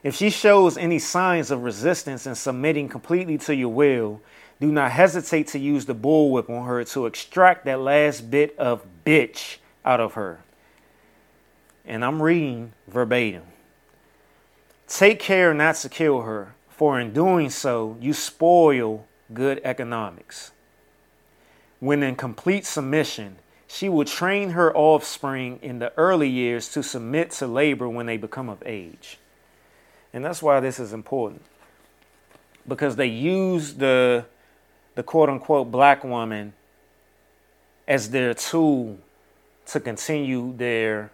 If she shows any signs of resistance and submitting completely to your will, do not hesitate to use the bullwhip on her to extract that last bit of bitch out of her. And I'm reading verbatim. Take care not to kill her, for in doing so, you spoil good economics. When in complete submission, she will train her offspring in the early years to submit to labor when they become of age. And that's why this is important. Because they use the, the quote unquote black woman as their tool to continue their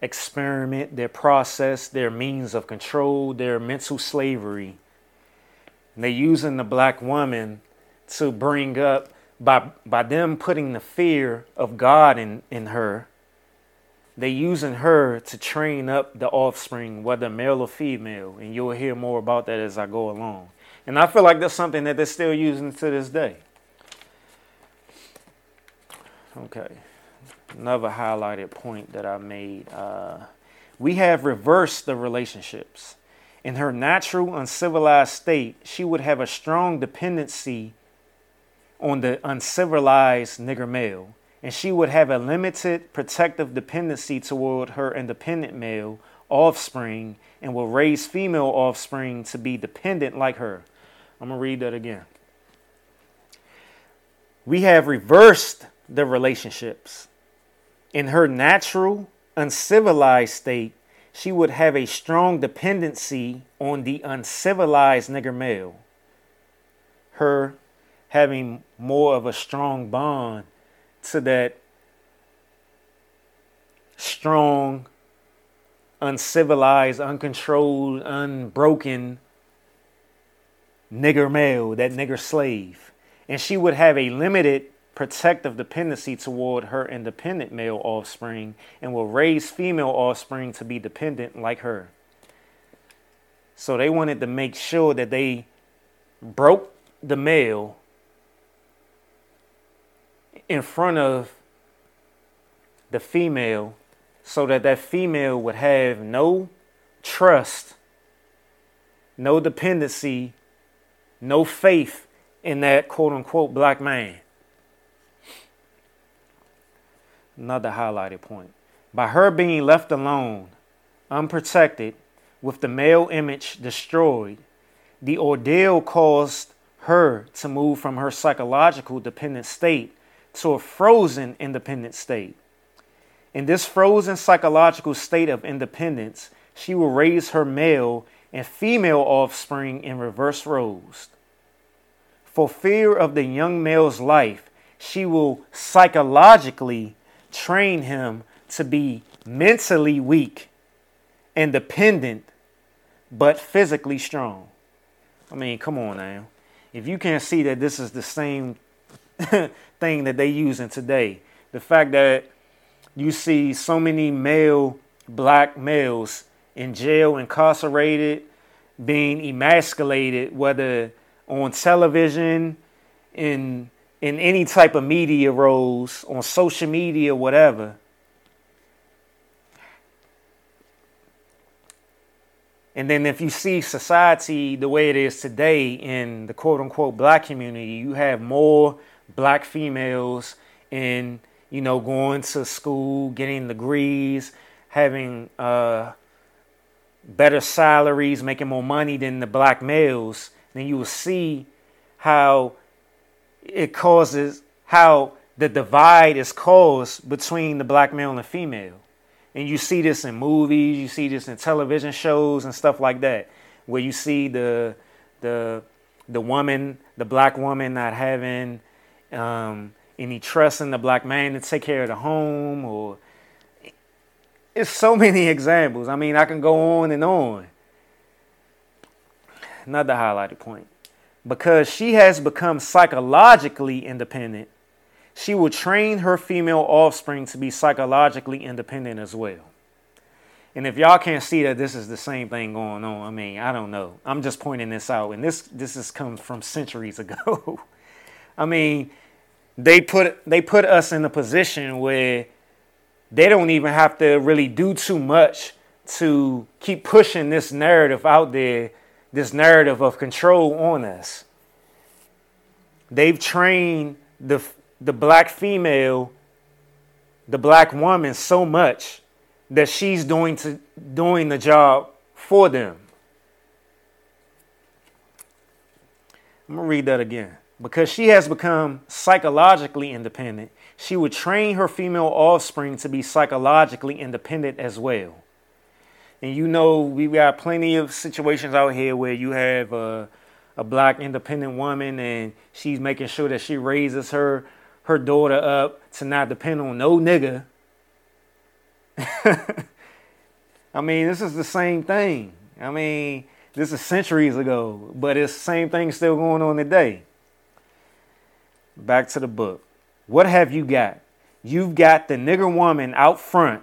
experiment, their process, their means of control, their mental slavery. And they're using the black woman to bring up by by them putting the fear of God in, in her, they're using her to train up the offspring, whether male or female. And you'll hear more about that as I go along. And I feel like that's something that they're still using to this day. Okay another highlighted point that I made. Uh, we have reversed the relationships. In her natural, uncivilized state, she would have a strong dependency on the uncivilized nigger male, and she would have a limited protective dependency toward her independent male offspring and will raise female offspring to be dependent like her. I'm going to read that again. We have reversed the relationships. In her natural, uncivilized state, she would have a strong dependency on the uncivilized nigger male. Her having more of a strong bond to that strong, uncivilized, uncontrolled, unbroken nigger male, that nigger slave. And she would have a limited protective dependency toward her independent male offspring and will raise female offspring to be dependent like her. So they wanted to make sure that they broke the male in front of the female so that that female would have no trust, no dependency, no faith in that quote unquote black man. Another highlighted point. By her being left alone, unprotected, with the male image destroyed, the ordeal caused her to move from her psychological dependent state to a frozen independent state. In this frozen psychological state of independence, she will raise her male and female offspring in reverse roles. For fear of the young male's life, she will psychologically train him to be mentally weak and dependent, but physically strong. I mean, come on now. If you can't see that this is the same (laughs) thing that they using today, the fact that you see so many male black males in jail, incarcerated, being emasculated, whether on television, in in any type of media roles, on social media, whatever, And then if you see society the way it is today in the quote unquote black community, you have more black females in, you know, going to school, getting degrees, having uh, better salaries, making more money than the black males, then you will see how it causes how the divide is caused between the black male and the female. And you see this in movies, you see this in television shows and stuff like that, where you see the the the woman, the black woman not having um, any trust in the black man to take care of the home or it's so (laughs) many examples. I mean, I can go on and on. Another highlighted point. Because she has become psychologically independent, she will train her female offspring to be psychologically independent as well. And if y'all can't see that this is the same thing going on, I mean, I don't know. I'm just pointing this out, and this this has come from centuries ago. (laughs) I mean, they put they put us in a position where they don't even have to really do too much to keep pushing this narrative out there, this narrative of control on us. They've trained the the black female, the black woman so much that she's doing to doing the job for them. I'm gonna read that again. Because she has become psychologically independent, she would train her female offspring to be psychologically independent as well. And you know, we've got plenty of situations out here where you have a, a black independent woman and she's making sure that she raises her her daughter up to not depend on no nigga. (laughs) I mean, this is the same thing. I mean, this is centuries ago, but it's the same thing still going on today. Back to the book. What have you got? You've got the nigger woman out front.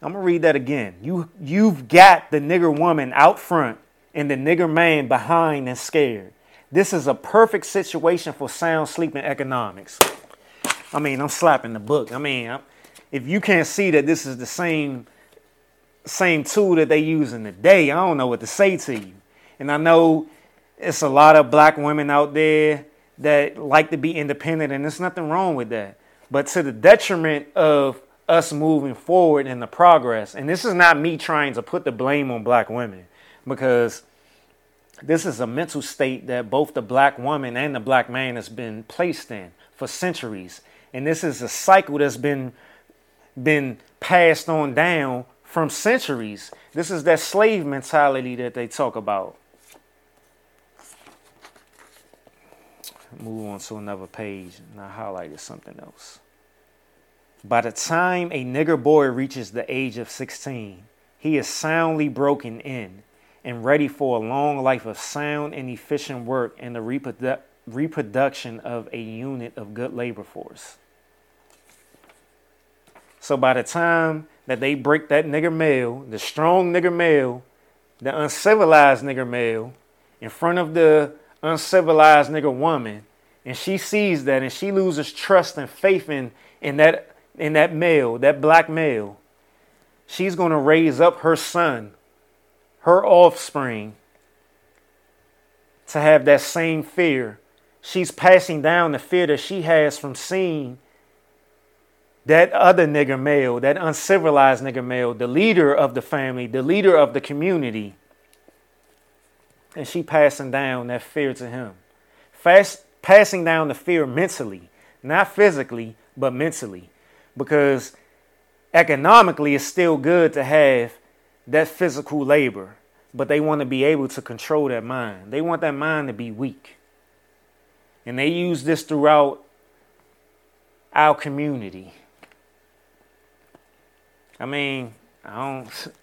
I'm gonna read that again. You you've got the nigger woman out front and the nigger man behind and scared. This is a perfect situation for sound sleeping economics. I mean, I'm slapping the book. I mean, I'm, if you can't see that this is the same same tool that they use in the day, I don't know what to say to you. And I know it's a lot of black women out there that like to be independent, and there's nothing wrong with that. But to the detriment of us moving forward in the progress, and this is not me trying to put the blame on black women, because this is a mental state that both the black woman and the black man has been placed in for centuries. And this is a cycle that's been been passed on down from centuries. This is that slave mentality that they talk about. Move on to another page and I highlighted something else. By the time a nigger boy reaches the age of 16, he is soundly broken in and ready for a long life of sound and efficient work and the reprodu- reproduction of a unit of good labor force. So by the time that they break that nigger male, the strong nigger male, the uncivilized nigger male, in front of the uncivilized nigger woman, and she sees that and she loses trust and faith in, in that in that male, that black male, she's going to raise up her son, her offspring, to have that same fear. She's passing down the fear that she has from seeing that other nigger male, that uncivilized nigger male, the leader of the family, the leader of the community. And she passing down that fear to him. Fast, passing down the fear mentally, not physically, but mentally. Because economically, it's still good to have that physical labor, but they want to be able to control that mind. They want that mind to be weak. And they use this throughout our community. I mean, I don't. (laughs)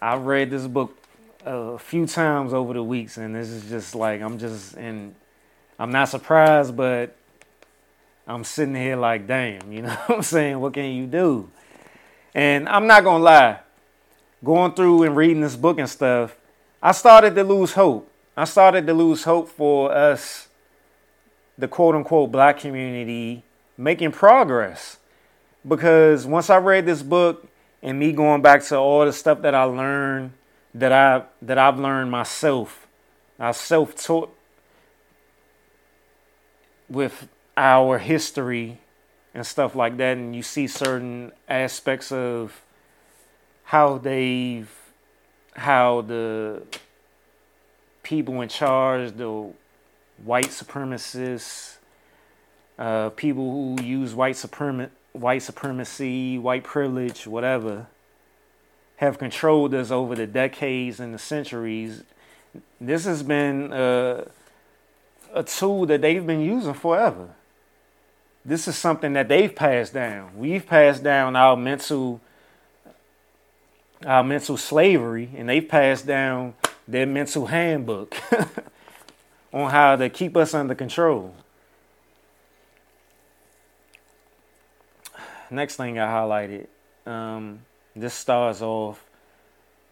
I read this book a few times over the weeks, and this is just like I'm just and I'm not surprised, but I'm sitting here like, damn, you (laughs) know what I'm saying? What can you do? And I'm not gonna lie, going through and reading this book and stuff, I started to lose hope. I started to lose hope for us, the quote unquote black community, making progress. Because once I read this book and me going back to all the stuff that I learned that I that I've learned myself. I self-taught with our history and stuff like that and you see certain aspects of how they've how the people in charge, the white supremacists, uh, people who use white supremacy white supremacy, white privilege, whatever, have controlled us over the decades and the centuries. This has been a tool that they've been using forever. This is something that they've passed down. We've passed down our mental our mental slavery and they've passed down their mental handbook (laughs) on how to keep us under control. next thing I highlighted, um, this starts off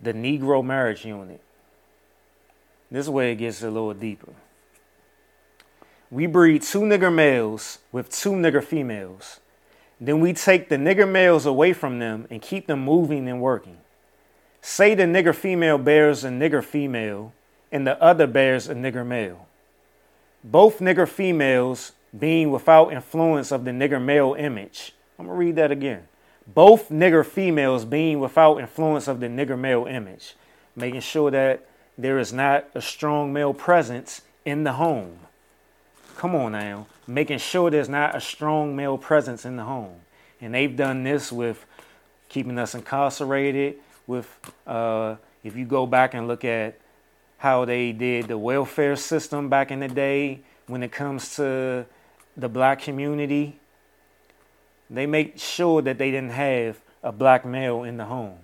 the Negro marriage unit. This way it gets a little deeper. We breed two nigger males with two nigger females. Then we take the nigger males away from them and keep them moving and working. Say the nigger female bears a nigger female and the other bears a nigger male. Both nigger females being without influence of the nigger male image I'm going to read that again. Both nigger females being without influence of the nigger male image, making sure that there is not a strong male presence in the home. Come on now. Making sure there's not a strong male presence in the home. And they've done this with keeping us incarcerated, with, uh, if you go back and look at how they did the welfare system back in the day when it comes to the black community they make sure that they didn't have a black male in the home.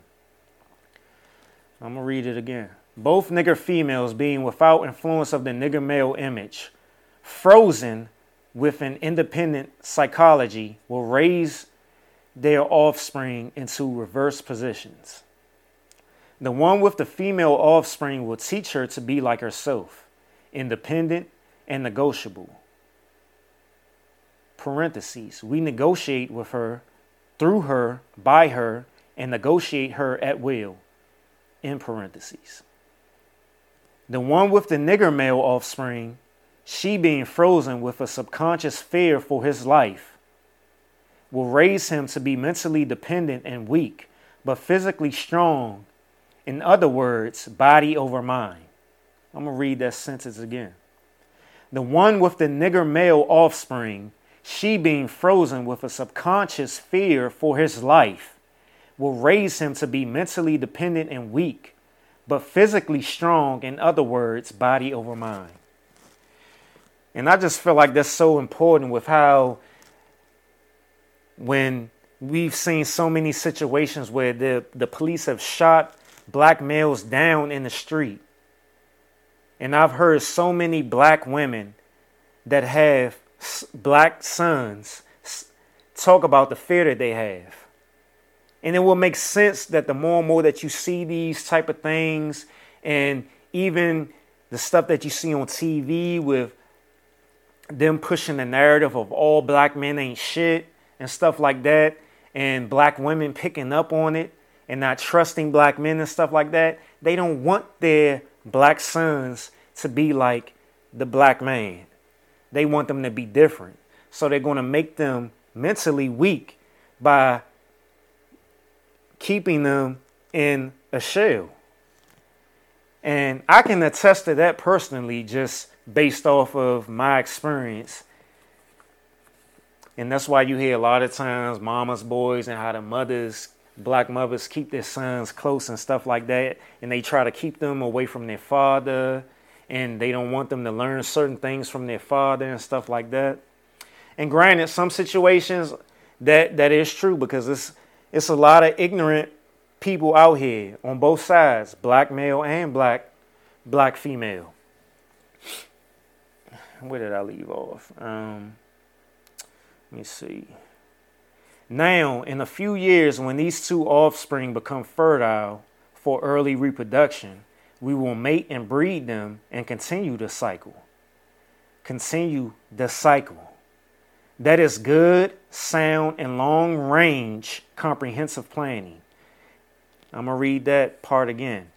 I'm going to read it again. Both nigger females being without influence of the nigger male image, frozen with an independent psychology, will raise their offspring into reverse positions. The one with the female offspring will teach her to be like herself, independent and negotiable parentheses, we negotiate with her, through her, by her, and negotiate her at will, in parentheses. The one with the nigger male offspring, she being frozen with a subconscious fear for his life, will raise him to be mentally dependent and weak, but physically strong. In other words, body over mind. I'm going to read that sentence again. The one with the nigger male offspring she being frozen with a subconscious fear for his life will raise him to be mentally dependent and weak, but physically strong, in other words, body over mind. And I just feel like that's so important with how, when we've seen so many situations where the, the police have shot black males down in the street. And I've heard so many black women that have black sons talk about the fear that they have. And it will make sense that the more and more that you see these type of things and even the stuff that you see on TV with them pushing the narrative of all black men ain't shit and stuff like that and black women picking up on it and not trusting black men and stuff like that, they don't want their black sons to be like the black man. They want them to be different. So they're going to make them mentally weak by keeping them in a shell. And I can attest to that personally, just based off of my experience. And that's why you hear a lot of times mama's boys and how the mothers, black mothers, keep their sons close and stuff like that. And they try to keep them away from their father and they don't want them to learn certain things from their father and stuff like that. And granted, some situations that that is true because it's it's a lot of ignorant people out here on both sides, black male and black black female. Where did I leave off? Um, let me see. Now, in a few years, when these two offspring become fertile for early reproduction, we will mate and breed them and continue the cycle. Continue the cycle. That is good, sound, and long range comprehensive planning. I'm going to read that part again.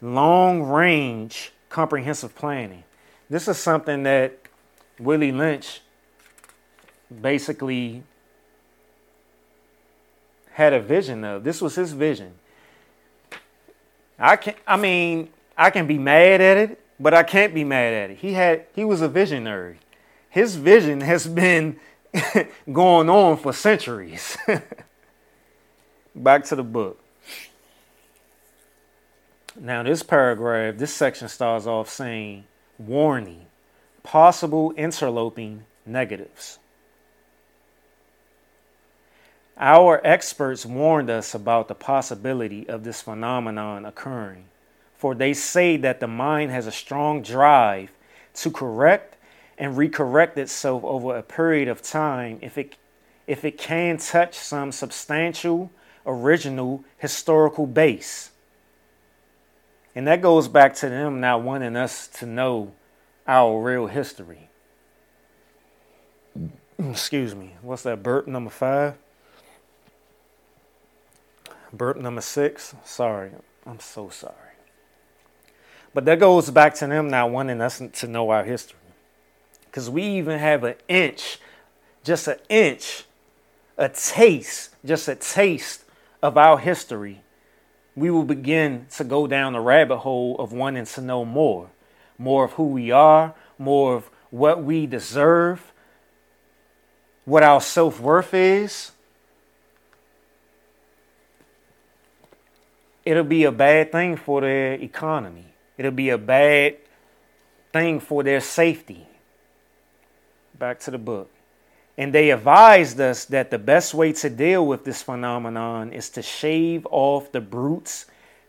Long range comprehensive planning. This is something that Willie Lynch basically had a vision of. This was his vision. I can I mean, I can be mad at it, but I can't be mad at it. He had he was a visionary. His vision has been (laughs) going on for centuries. (laughs) Back to the book. Now, this paragraph, this section starts off saying, warning, possible interloping negatives. Our experts warned us about the possibility of this phenomenon occurring, for they say that the mind has a strong drive to correct and recorrect itself over a period of time if it, if it can touch some substantial, original historical base. And that goes back to them not wanting us to know our real history. (clears throat) Excuse me. What's that burp number five? Burp number six? Sorry. I'm so sorry. But that goes back to them not wanting us to know our history. Because we even have an inch, just an inch, a taste, just a taste of our history we will begin to go down the rabbit hole of wanting to know more more of who we are, more of what we deserve, what our self worth is. It'll be a bad thing for their economy, it'll be a bad thing for their safety. Back to the book. And they advised us that the best way to deal with this phenomenon is to shave off the brute's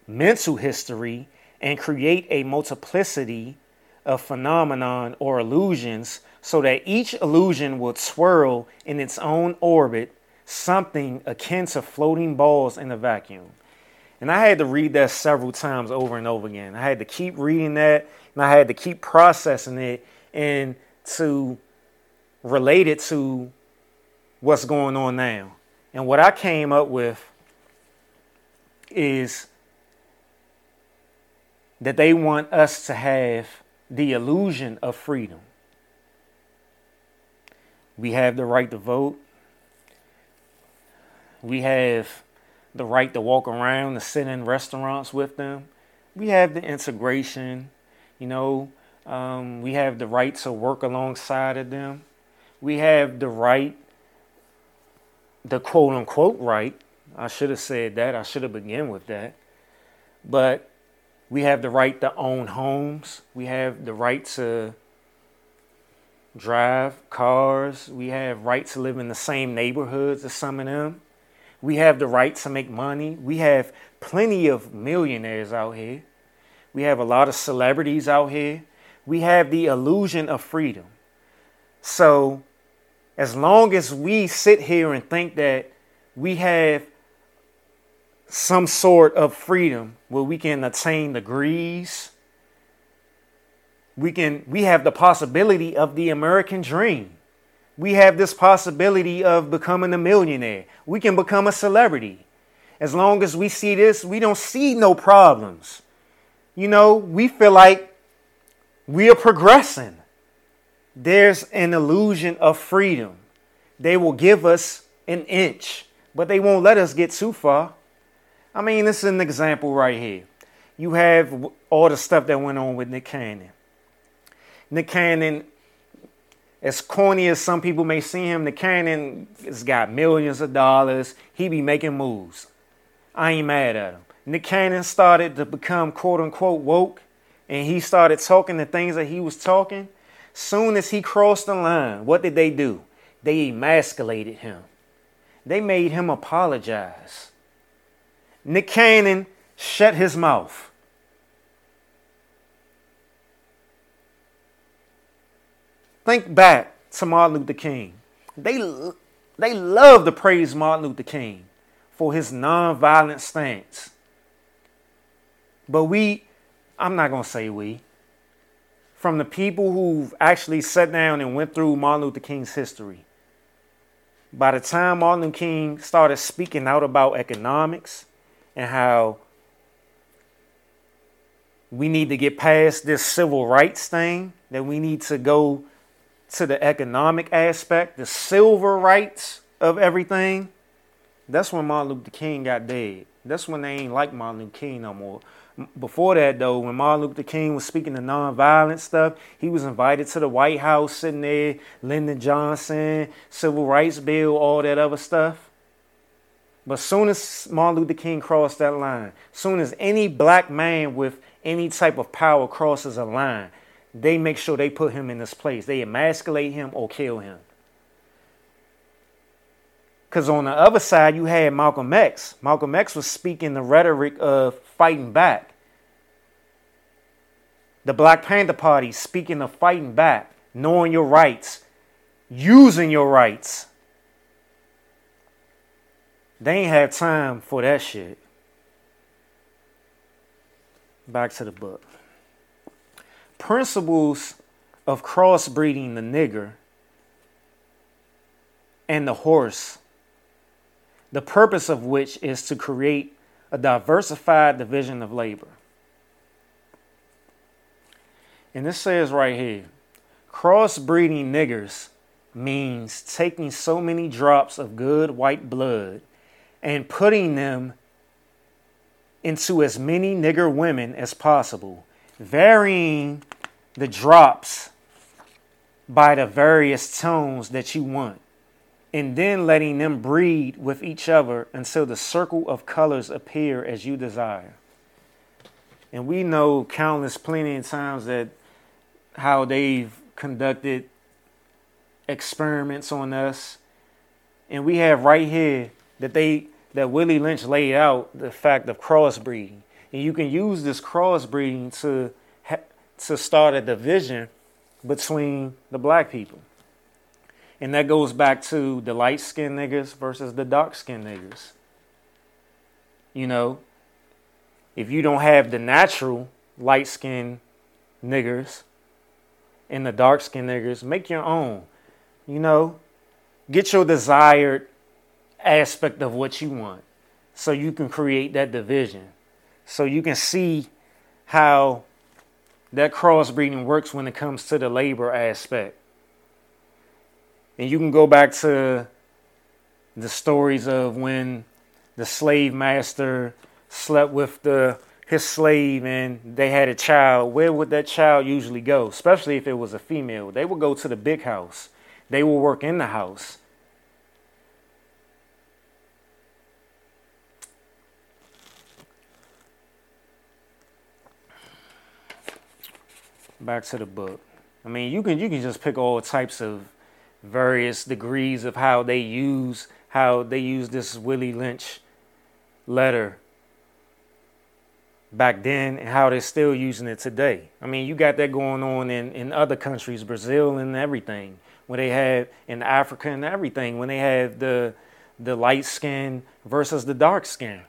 mental history and create a multiplicity of phenomenon or illusions so that each illusion would swirl in its own orbit, something akin to floating balls in a vacuum. And I had to read that several times over and over again. I had to keep reading that and I had to keep processing it and to related to what's going on now. And what I came up with is that they want us to have the illusion of freedom. We have the right to vote. We have the right to walk around, to sit in restaurants with them. We have the integration, you know, um, we have the right to work alongside of them we have the right, the quote unquote right. I should have said that. I should have begun with that. But we have the right to own homes. We have the right to drive cars. We have right to live in the same neighborhoods as some of them. We have the right to make money. We have plenty of millionaires out here. We have a lot of celebrities out here. We have the illusion of freedom. So as long as we sit here and think that we have some sort of freedom where we can attain degrees, we can we have the possibility of the American dream. We have this possibility of becoming a millionaire. We can become a celebrity. As long as we see this, we don't see no problems. You know, we feel like we are progressing there's an illusion of freedom. They will give us an inch, but they won't let us get too far. I mean, this is an example right here. You have all the stuff that went on with Nick Cannon. Nick Cannon, as corny as some people may see him, Nick Cannon has got millions of dollars. He be making moves. I ain't mad at him. Nick Cannon started to become quote unquote woke, and he started talking the things that he was talking Soon as he crossed the line, what did they do? They emasculated him. They made him apologize. Nick Cannon shut his mouth. Think back to Martin Luther King. They, they love to praise Martin Luther King for his nonviolent stance. But we, I'm not going to say we, from the people who've actually sat down and went through Martin Luther King's history. By the time Martin Luther King started speaking out about economics and how we need to get past this civil rights thing, that we need to go to the economic aspect, the silver rights of everything. That's when Martin Luther King got dead. That's when they ain't like Martin Luther King no more. Before that, though, when Martin Luther King was speaking the nonviolent stuff, he was invited to the White House, sitting there, Lyndon Johnson, Civil Rights Bill, all that other stuff. But soon as Martin Luther King crossed that line, soon as any black man with any type of power crosses a line, they make sure they put him in this place. They emasculate him or kill him. Because on the other side, you had Malcolm X. Malcolm X was speaking the rhetoric of fighting back. The Black Panther Party speaking of fighting back, knowing your rights, using your rights. They ain't have time for that shit. Back to the book. Principles of crossbreeding the nigger and the horse the purpose of which is to create a diversified division of labor. And this says right here crossbreeding niggers means taking so many drops of good white blood and putting them into as many nigger women as possible, varying the drops by the various tones that you want and then letting them breed with each other until the circle of colors appear as you desire. And we know countless plenty of times that how they've conducted experiments on us. And we have right here that they that Willie Lynch laid out the fact of crossbreeding. And you can use this crossbreeding to to start a division between the black people. And that goes back to the light skinned niggas versus the dark skinned niggas. You know, if you don't have the natural light skinned niggers and the dark skinned niggers, make your own. You know, get your desired aspect of what you want so you can create that division. So you can see how that crossbreeding works when it comes to the labor aspect. And you can go back to the stories of when the slave master slept with the his slave and they had a child, where would that child usually go? Especially if it was a female. They would go to the big house. They would work in the house. Back to the book. I mean, you can you can just pick all types of various degrees of how they use how they use this Willie Lynch letter back then and how they're still using it today. I mean, you got that going on in, in other countries, Brazil and everything, when they have in Africa and everything, when they have the the light skin versus the dark skin.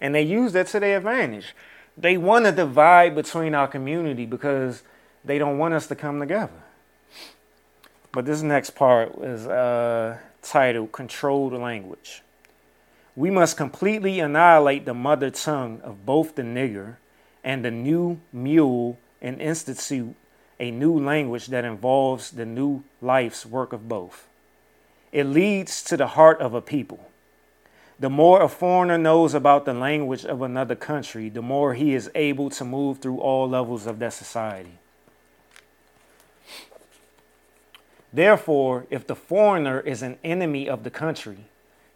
And they use that to their advantage. They want to divide between our community because they don't want us to come together. But this next part is uh, titled Controlled Language. We must completely annihilate the mother tongue of both the nigger and the new mule and institute a new language that involves the new life's work of both. It leads to the heart of a people. The more a foreigner knows about the language of another country, the more he is able to move through all levels of that society. Therefore, if the foreigner is an enemy of the country,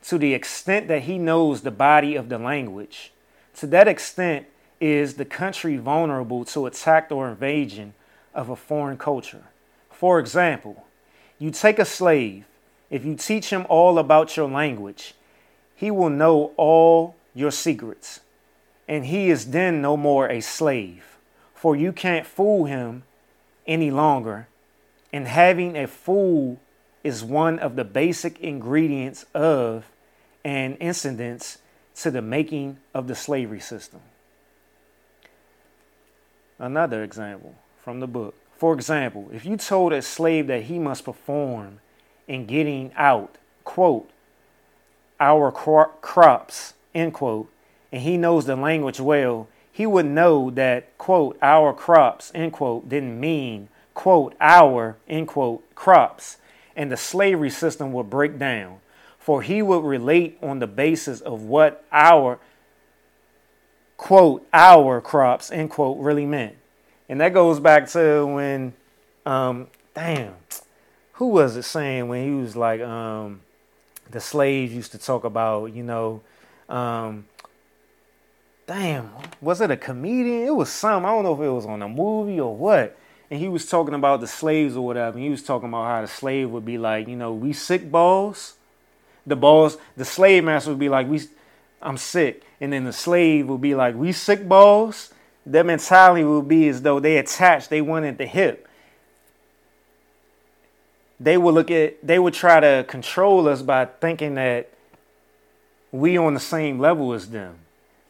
to the extent that he knows the body of the language, to that extent is the country vulnerable to attack or invasion of a foreign culture. For example, you take a slave, if you teach him all about your language, he will know all your secrets, and he is then no more a slave, for you can't fool him any longer and having a fool is one of the basic ingredients of and incidents to the making of the slavery system. Another example from the book. For example, if you told a slave that he must perform in getting out, quote, our crops, end quote, and he knows the language well, he would know that, quote, our crops, end quote, didn't mean, quote, our, end quote, crops, and the slavery system would break down. For he would relate on the basis of what our, quote, our crops, end quote, really meant. And that goes back to when, um, damn, who was it saying when he was like, um, the slaves used to talk about, you know, um, damn, was it a comedian? It was some. I don't know if it was on a movie or what. And he was talking about the slaves or whatever. He was talking about how the slave would be like, you know, we sick balls. The balls, the slave master would be like, we, I'm sick. And then the slave would be like, we sick balls. Their mentality would be as though they attached, they wanted the hip. They would look at, they would try to control us by thinking that we on the same level as them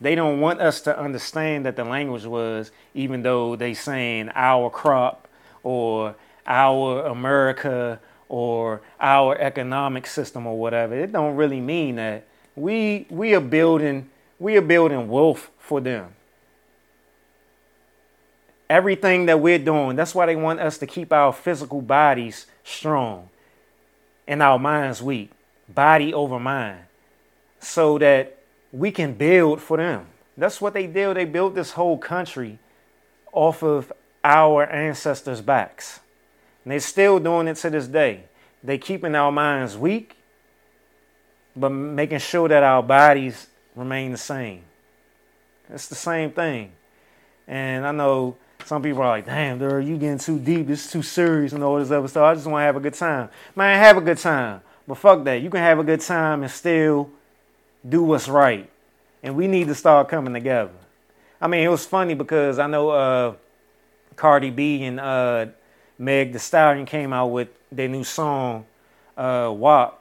they don't want us to understand that the language was, even though they saying our crop or our America or our economic system or whatever. It don't really mean that. We we are building we are building wealth for them. Everything that we're doing, that's why they want us to keep our physical bodies strong and our minds weak. Body over mind. So that we can build for them. That's what they did. They built this whole country off of our ancestors' backs. And they're still doing it to this day. They're keeping our minds weak, but making sure that our bodies remain the same. It's the same thing. And I know some people are like, damn, dude, you getting too deep. It's too serious and all this other stuff. I just want to have a good time. Man, have a good time. But fuck that. You can have a good time and still do what's right. And we need to start coming together. I mean, it was funny because I know uh, Cardi B and uh, Meg The Stallion came out with their new song, uh, WAP,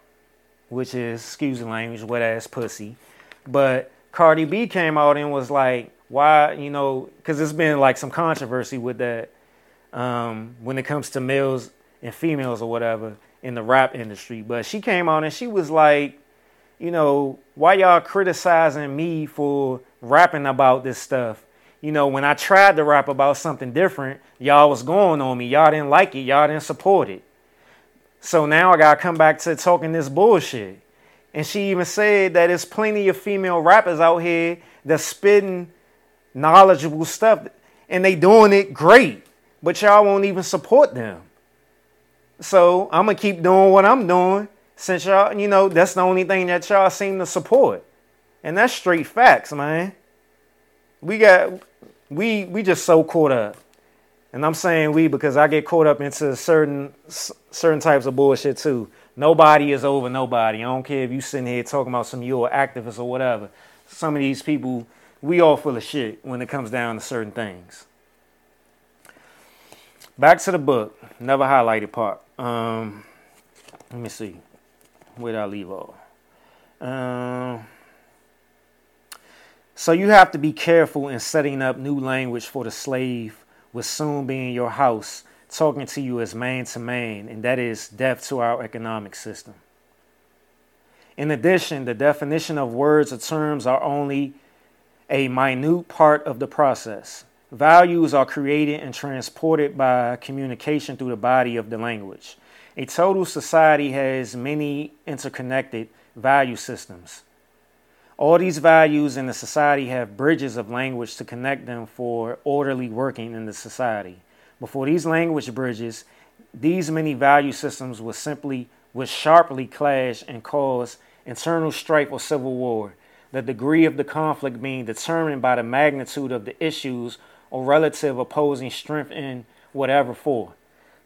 which is, excuse the language, wet ass pussy. But Cardi B came out and was like, why, you know, because there's been like some controversy with that um, when it comes to males and females or whatever in the rap industry. But she came out and she was like, you know, why y'all criticizing me for rapping about this stuff? You know, when I tried to rap about something different, y'all was going on me. Y'all didn't like it. Y'all didn't support it. So now I got to come back to talking this bullshit. And she even said that there's plenty of female rappers out here that's spitting knowledgeable stuff and they doing it great, but y'all won't even support them. So I'm to keep doing what I'm doing since y'all, you know, that's the only thing that y'all seem to support. And that's straight facts, man. We got we we just so caught up. And I'm saying we because I get caught up into certain certain types of bullshit too. Nobody is over nobody. I don't care if you sitting here talking about some you're activist or whatever. Some of these people, we all full of shit when it comes down to certain things. Back to the book, never highlighted part. Um, let me see. I leave? Um, so you have to be careful in setting up new language for the slave will soon be in your house talking to you as man to man, and that is death to our economic system. In addition, the definition of words or terms are only a minute part of the process. Values are created and transported by communication through the body of the language. A total society has many interconnected value systems. All these values in the society have bridges of language to connect them for orderly working in the society. Before these language bridges, these many value systems would simply would sharply clash and cause internal strife or civil war, the degree of the conflict being determined by the magnitude of the issues or relative opposing strength in whatever form.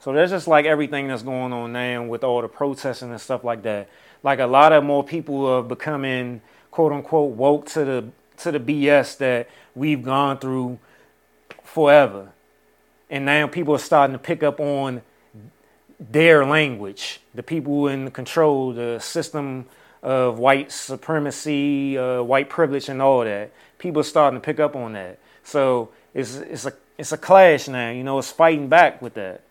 So there's just like everything that's going on now with all the protesting and stuff like that. Like a lot of more people are becoming quote unquote woke to the to the BS that we've gone through forever. And now people are starting to pick up on their language. The people in control, the system of white supremacy, uh, white privilege, and all that. People are starting to pick up on that. So it's it's a it's a clash now. You know, it's fighting back with that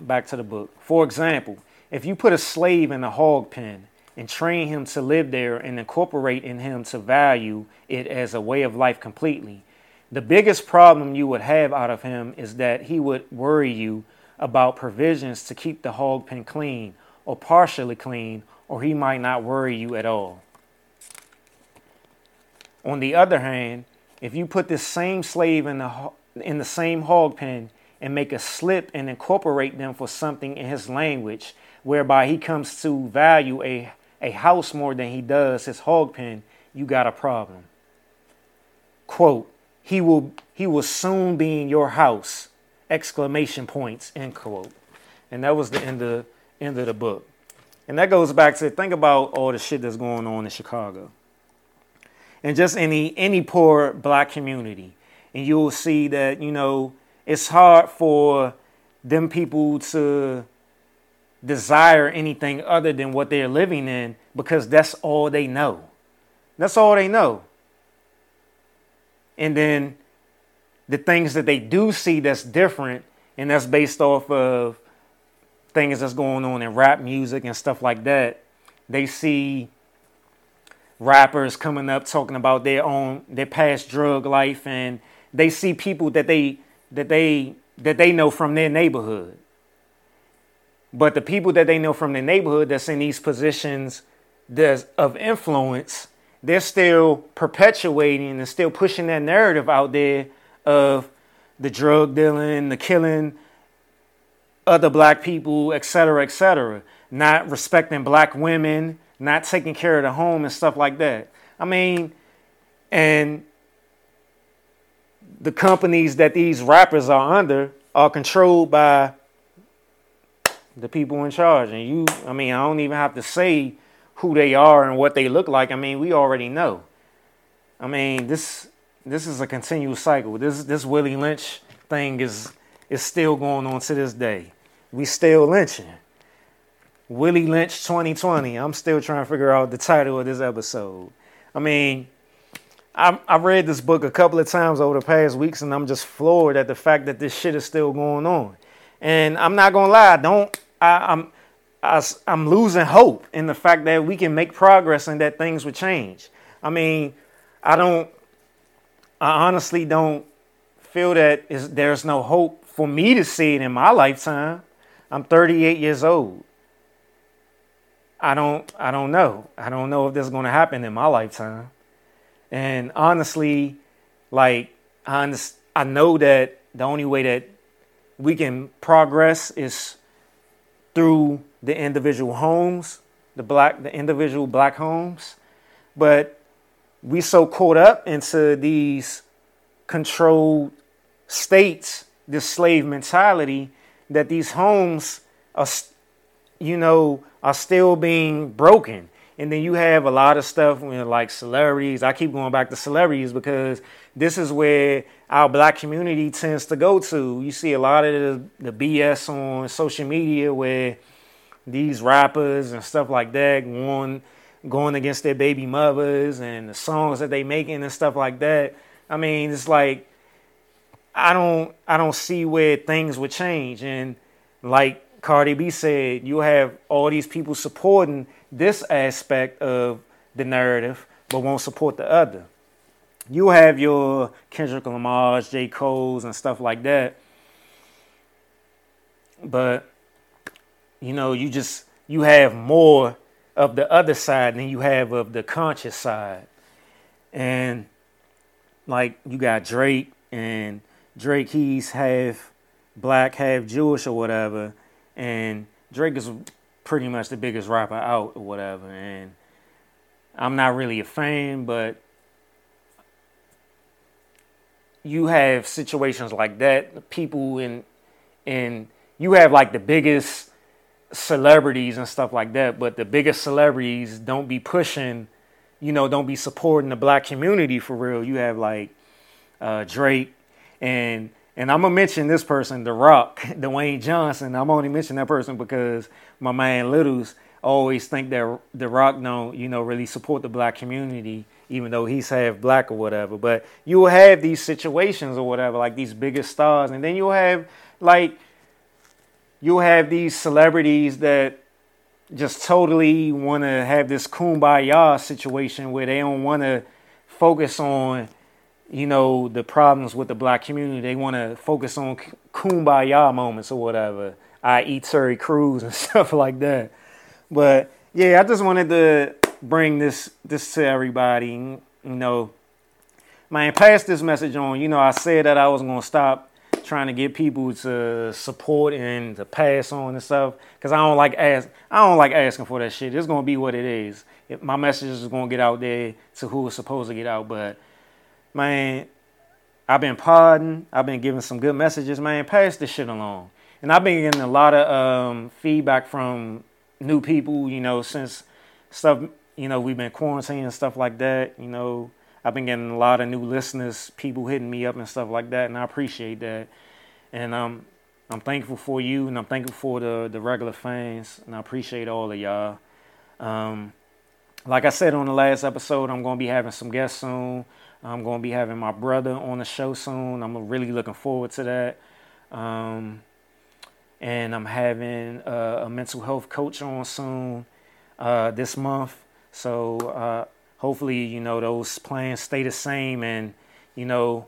back to the book. For example, if you put a slave in a hog pen and train him to live there and incorporate in him to value it as a way of life completely. The biggest problem you would have out of him is that he would worry you about provisions to keep the hog pen clean or partially clean, or he might not worry you at all. On the other hand, if you put this same slave in the, in the same hog pen and make a slip and incorporate them for something in his language, whereby he comes to value a, a house more than he does his hog pen, you got a problem. Quote, he will he will soon be in your house, exclamation points, end quote. And that was the end of end of the book. And that goes back to think about all the shit that's going on in Chicago and just any any poor black community and you'll see that you know it's hard for them people to desire anything other than what they're living in because that's all they know. That's all they know. And then the things that they do see that's different and that's based off of things that's going on in rap music and stuff like that they see rappers coming up talking about their own their past drug life and they see people that they that they that they know from their neighborhood but the people that they know from their neighborhood that's in these positions that's of influence they're still perpetuating and still pushing that narrative out there of the drug dealing the killing other black people etc etc not respecting black women not taking care of the home and stuff like that. I mean, and the companies that these rappers are under are controlled by the people in charge. And you, I mean, I don't even have to say who they are and what they look like. I mean, we already know. I mean, this this is a continual cycle. This this Willie Lynch thing is is still going on to this day. We still lynching. Willie Lynch 2020. I'm still trying to figure out the title of this episode. I mean, I, I read this book a couple of times over the past weeks, and I'm just floored at the fact that this shit is still going on. And I'm not gonna lie, I don't I, I'm I, I'm losing hope in the fact that we can make progress and that things would change. I mean, I don't, I honestly don't feel that is, there's no hope for me to see it in my lifetime. I'm 38 years old. I don't I don't know. I don't know if this is going to happen in my lifetime. And honestly, like I I know that the only way that we can progress is through the individual homes, the black the individual black homes. But we so caught up into these controlled states, this slave mentality, that these homes are, you know, are still being broken. And then you have a lot of stuff know, like celebrities. I keep going back to celebrities because this is where our black community tends to go to. You see a lot of the, the BS on social media where these rappers and stuff like that going going against their baby mothers and the songs that they making and stuff like that. I mean, it's like I don't I don't see where things would change. And like Cardi B said, you have all these people supporting this aspect of the narrative, but won't support the other. You have your Kendrick Lamar's, J. Cole's, and stuff like that. But, you know, you just, you have more of the other side than you have of the conscious side. And, like, you got Drake, and Drake, he's half black, half Jewish or whatever and Drake is pretty much the biggest rapper out or whatever. And I'm not really a fan, but you have situations like that. People in in you have like the biggest celebrities and stuff like that, but the biggest celebrities don't be pushing, you know, don't be supporting the black community for real. You have like uh, Drake and and I'm gonna mention this person, The Rock, (laughs) Dwayne Johnson. I'm only mentioning that person because my man Littles always think that The Rock don't, you know, really support the black community, even though he's half black or whatever. But you will have these situations or whatever, like these biggest stars, and then you'll have like you'll have these celebrities that just totally want to have this kumbaya situation where they don't want to focus on you know the problems with the black community. They want to focus on kumbaya moments or whatever, i.e. Terry Crews and (laughs) stuff like that. But yeah, I just wanted to bring this this to everybody. You know, man, pass this message on. You know, I said that I was gonna stop trying to get people to support and to pass on and stuff because I don't like ask I don't like asking for that shit. It's gonna be what it is. If my message is gonna get out there to who it's supposed to get out. But man, I've been podding. I've been giving some good messages. Man, pass this shit along. And I've been getting a lot of um, feedback from new people. You know, since stuff. You know, we've been quarantining and stuff like that. You know I've been getting a lot of new listeners, people hitting me up and stuff like that, and I appreciate that. And um, I'm thankful for you, and I'm thankful for the the regular fans, and I appreciate all of y'all. Um, like I said on the last episode, I'm gonna be having some guests soon. I'm gonna be having my brother on the show soon. I'm really looking forward to that. Um, and I'm having a, a, mental health coach on soon uh, this month. So uh, hopefully, you know, those plans stay the same and, you know,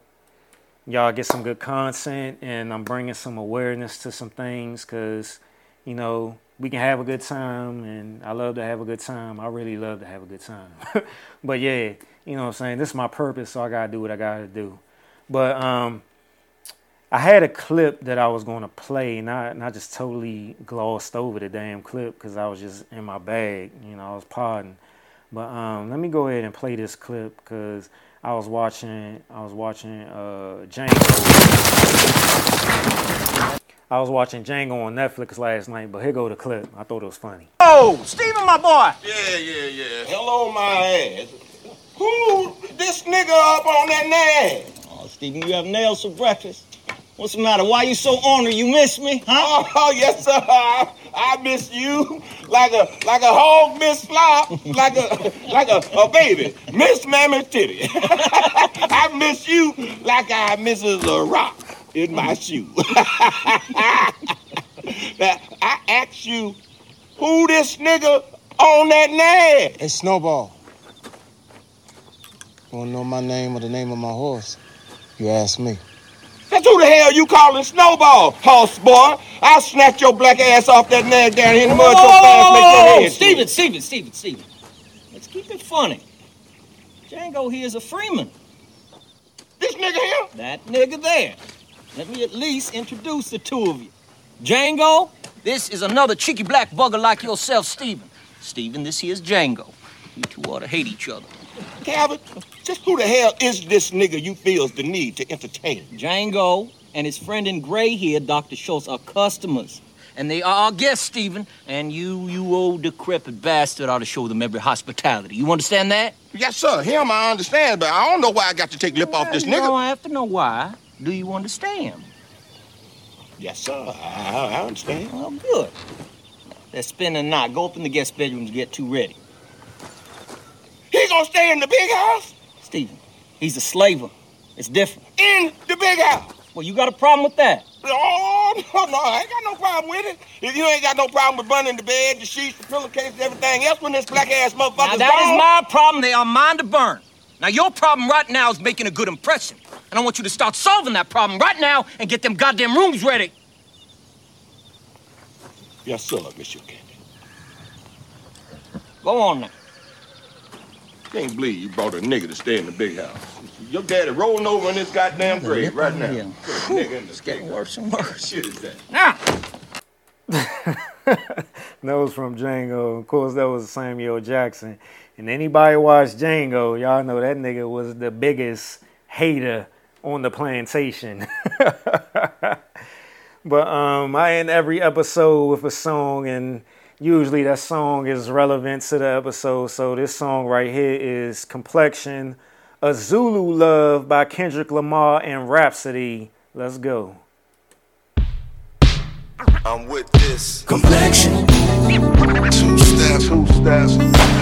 y'all get some good content and I'm bringing some awareness to some things because, you know, we can have a good time and I love to have a good time. I really love to have a good time. (laughs) but yeah, you know what I'm saying? This is my purpose, so I gotta do what I gotta do. But um I had a clip that I was gonna play and I, and I just totally glossed over the damn clip because I was just in my bag, you know, I was podding. But um, let me go ahead and play this clip because I was watching I was watching uh, Django. I was watching Django on Netflix last night, but here go the clip. I thought it was funny. Oh, Stephen, my boy. Yeah, yeah, yeah. Hello, my ass. Who this nigga up on that name? Oh, Stephen, you have nails for breakfast. What's the matter? Why you so ornery? You miss me, huh? Oh, (laughs) oh yes, sir. I, I miss you like a like a hog miss flop, like a (laughs) like a, a baby miss mammy titty. (laughs) I miss you like I misses a rock in my shoe. now, I ask you, who this nigga on that name? Hey, Snowball. Wanna know my name or the name of my horse? You ask me. That's who the hell you calling Snowball, horse boy? I'll snatch your black ass off that nag down here in the mud so fast make your head Stephen, Stephen, Stephen, Stephen. Let's keep it funny. Django here is a Freeman. This nigga here? That nigga there. Let me at least introduce the two of you. Django, this is another cheeky black bugger like yourself, Stephen. Stephen, this here's Django. You two ought to hate each other. Calvin, just who the hell is this nigga you feels the need to entertain? Django and his friend in gray here, Dr. Schultz, are customers. And they are our guests, Stephen. And you, you old decrepit bastard, ought to show them every hospitality. You understand that? Yes, sir. Him, I understand, but I don't know why I got to take lip well, off this nigga. No, I have to know why. Do you understand? Yes, sir. I, I understand. Well, good. Let's spend the night. Go up in the guest bedrooms and get two ready. He gonna stay in the big house? Stephen, he's a slaver. It's different. In the big house? Well, you got a problem with that? Oh, (laughs) no, no, I ain't got no problem with it. If you ain't got no problem with burning the bed, the sheets, the pillowcases, everything else when this black ass motherfucker's Now, that gone. is my problem. They are mine to burn. Now, your problem right now is making a good impression. And I want you to start solving that problem right now and get them goddamn rooms ready. Yes, sir, Monsieur Candie. Go on now. Can't believe you brought a nigga to stay in the big house. Your daddy rolling over in this goddamn grave right now. Yeah. It's getting worse and worse. Shit is that? Now. (laughs) that was from Django. Of course, that was Samuel Jackson. And anybody watch Django, y'all know that nigga was the biggest hater on the plantation. (laughs) but um, I end every episode with a song, and usually that song is relevant to the episode. So this song right here is Complexion, A Zulu Love by Kendrick Lamar and Rapsody. Let's go. I'm with this complexion. Two steps, two steps.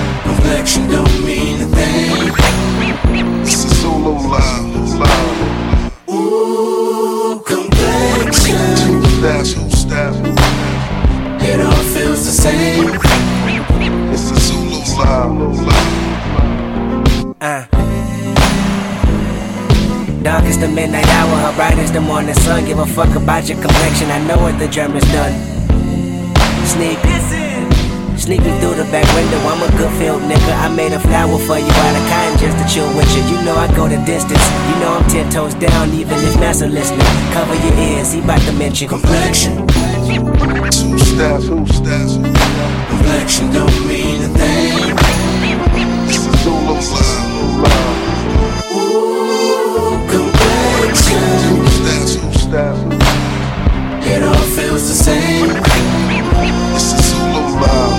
The morning sun. Give a fuck about your complexion, I know what the germ is done. Sneak. Sneak me through the back window, I'm a good field nigga. I made a flower for you out of cotton just to chill with you. You know I go the distance. You know I'm ten toes down, even if NASA listening. Cover your ears, he bout to mention complexion. Two steps, two steps. Complexion don't mean a thing. Steps. It all feels the same. This is Zulu love.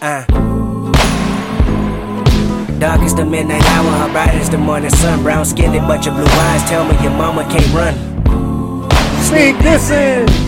Uh. Dark as the midnight hour, her bright as the morning sun. Brown skinned, but your blue eyes tell me your mama can't run. Sneak this in.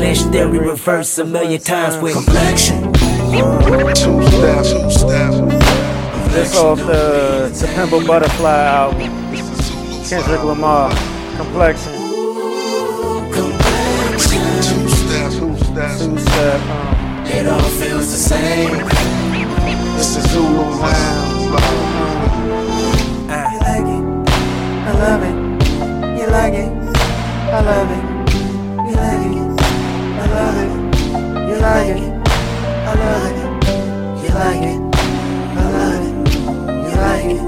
Lynch theory reverse a million times with Complexion. Two steps, two steps. This off the Pimp Butterfly album. Kendrick Lamar. Complexion. Complexion. Two steps, two steps. Two step. Um, It all feels the same. This is Zulu love. uh, I love it. You like it. I love it. Like it. I love it. You like it. I love it. You like it.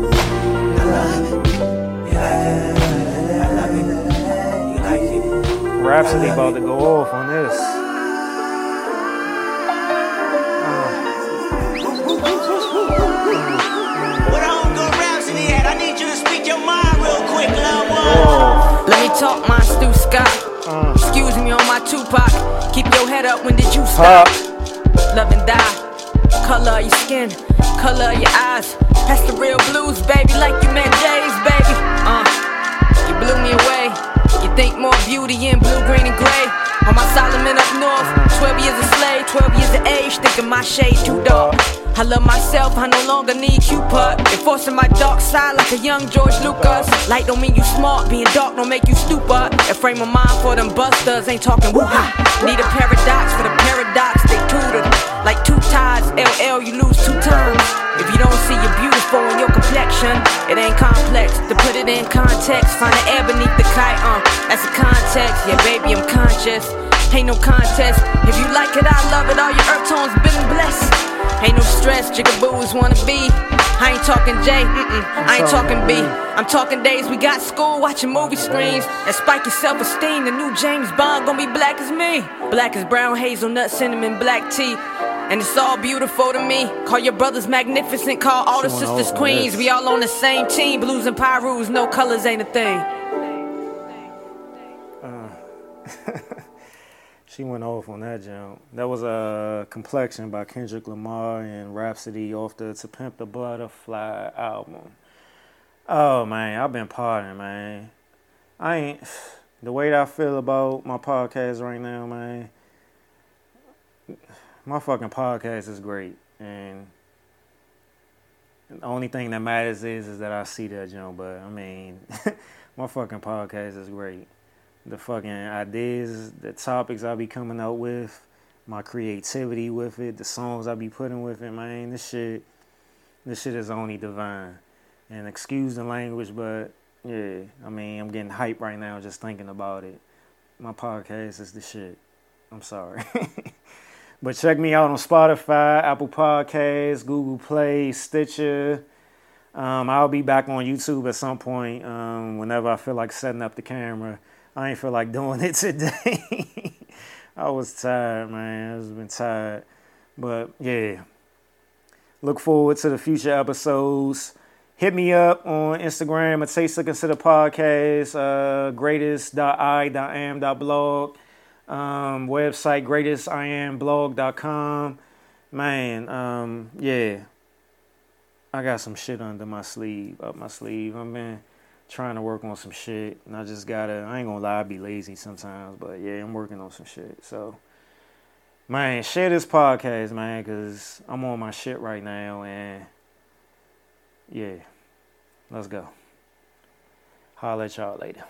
I love it. You like it. I love it. You like it. Rapsody about to go off on this. Where the homegirl Rapsody at? I need you to speak your mind real quick, love one. Let me talk my Stu Scott. Tupac. Keep your head up, when did you stop? Love and die. Color of your skin, color of your eyes. That's the real blues, baby, like you met Jay's, baby. Uh, you blew me away. You think more beauty in blue, green, and gray. On my Solomon up north, 12 years a slave, 12 years of age, thinking my shade too dark. I love myself, I no longer need Cupid. Enforcing my dark side like a young George Lucas. Light don't mean you smart, being dark don't make you stupid. A frame of mind for them busters, ain't talking woo Need a paradox for the paradox, they tutored. Like two tides, LL, you lose two times. If you don't see you're beautiful in your complexion, it ain't complex. To put it in context, find the air beneath the kite, uh, that's the context. Yeah, baby, I'm conscious. Ain't no contest. If you like it, I love it. All your earth tones been blessed. Ain't no stress, jigaboos wanna be. I ain't talking J, mm-mm, I ain't talking B. I'm talking days we got school watching movie screens. And spike your self esteem, the new James Bond gonna be black as me. Black as brown, hazelnut, cinnamon, black tea. And it's all beautiful to me. Call your brothers magnificent, call all the Showing sisters queens. this. We all on the same team, blues and pyrus, no colors ain't a thing. Uh. (laughs) She went off on that jump. That was a complexion by Kendrick Lamar and Rapsody off the To Pimp the Butterfly album. Oh man, I've been partying, man. I ain't (sighs) the way that I feel about my podcast right now, man. My fucking podcast is great, and the only thing that matters is is that I see that jump. But I mean, (laughs) my fucking podcast is great the fucking ideas, the topics I'll be coming out with, my creativity with it, the songs I'll be putting with it, man. This shit, this shit is only divine. And excuse the language, but yeah, I mean, I'm getting hype right now just thinking about it. My podcast is the shit. I'm sorry. (laughs) but check me out on Spotify, Apple Podcasts, Google Play, Stitcher. Um, I'll be back on YouTube at some point um, whenever I feel like setting up the camera. I ain't feel like doing it (laughs) today. I was tired, man. I've been tired. But yeah. Look forward to the future episodes. Hit me up on Instagram at Taste to Consider Podcast, uh, greatest.i.am.blog, um, website greatestiamblog.com. Man, um, yeah. I got some shit under my sleeve, up my sleeve. I've been trying to work on some shit, and I just gotta. I ain't gonna lie, I be lazy sometimes, but yeah, I'm working on some shit. So, man, share this podcast, man, cause I'm on my shit right now, and yeah, let's go. Holla at y'all later.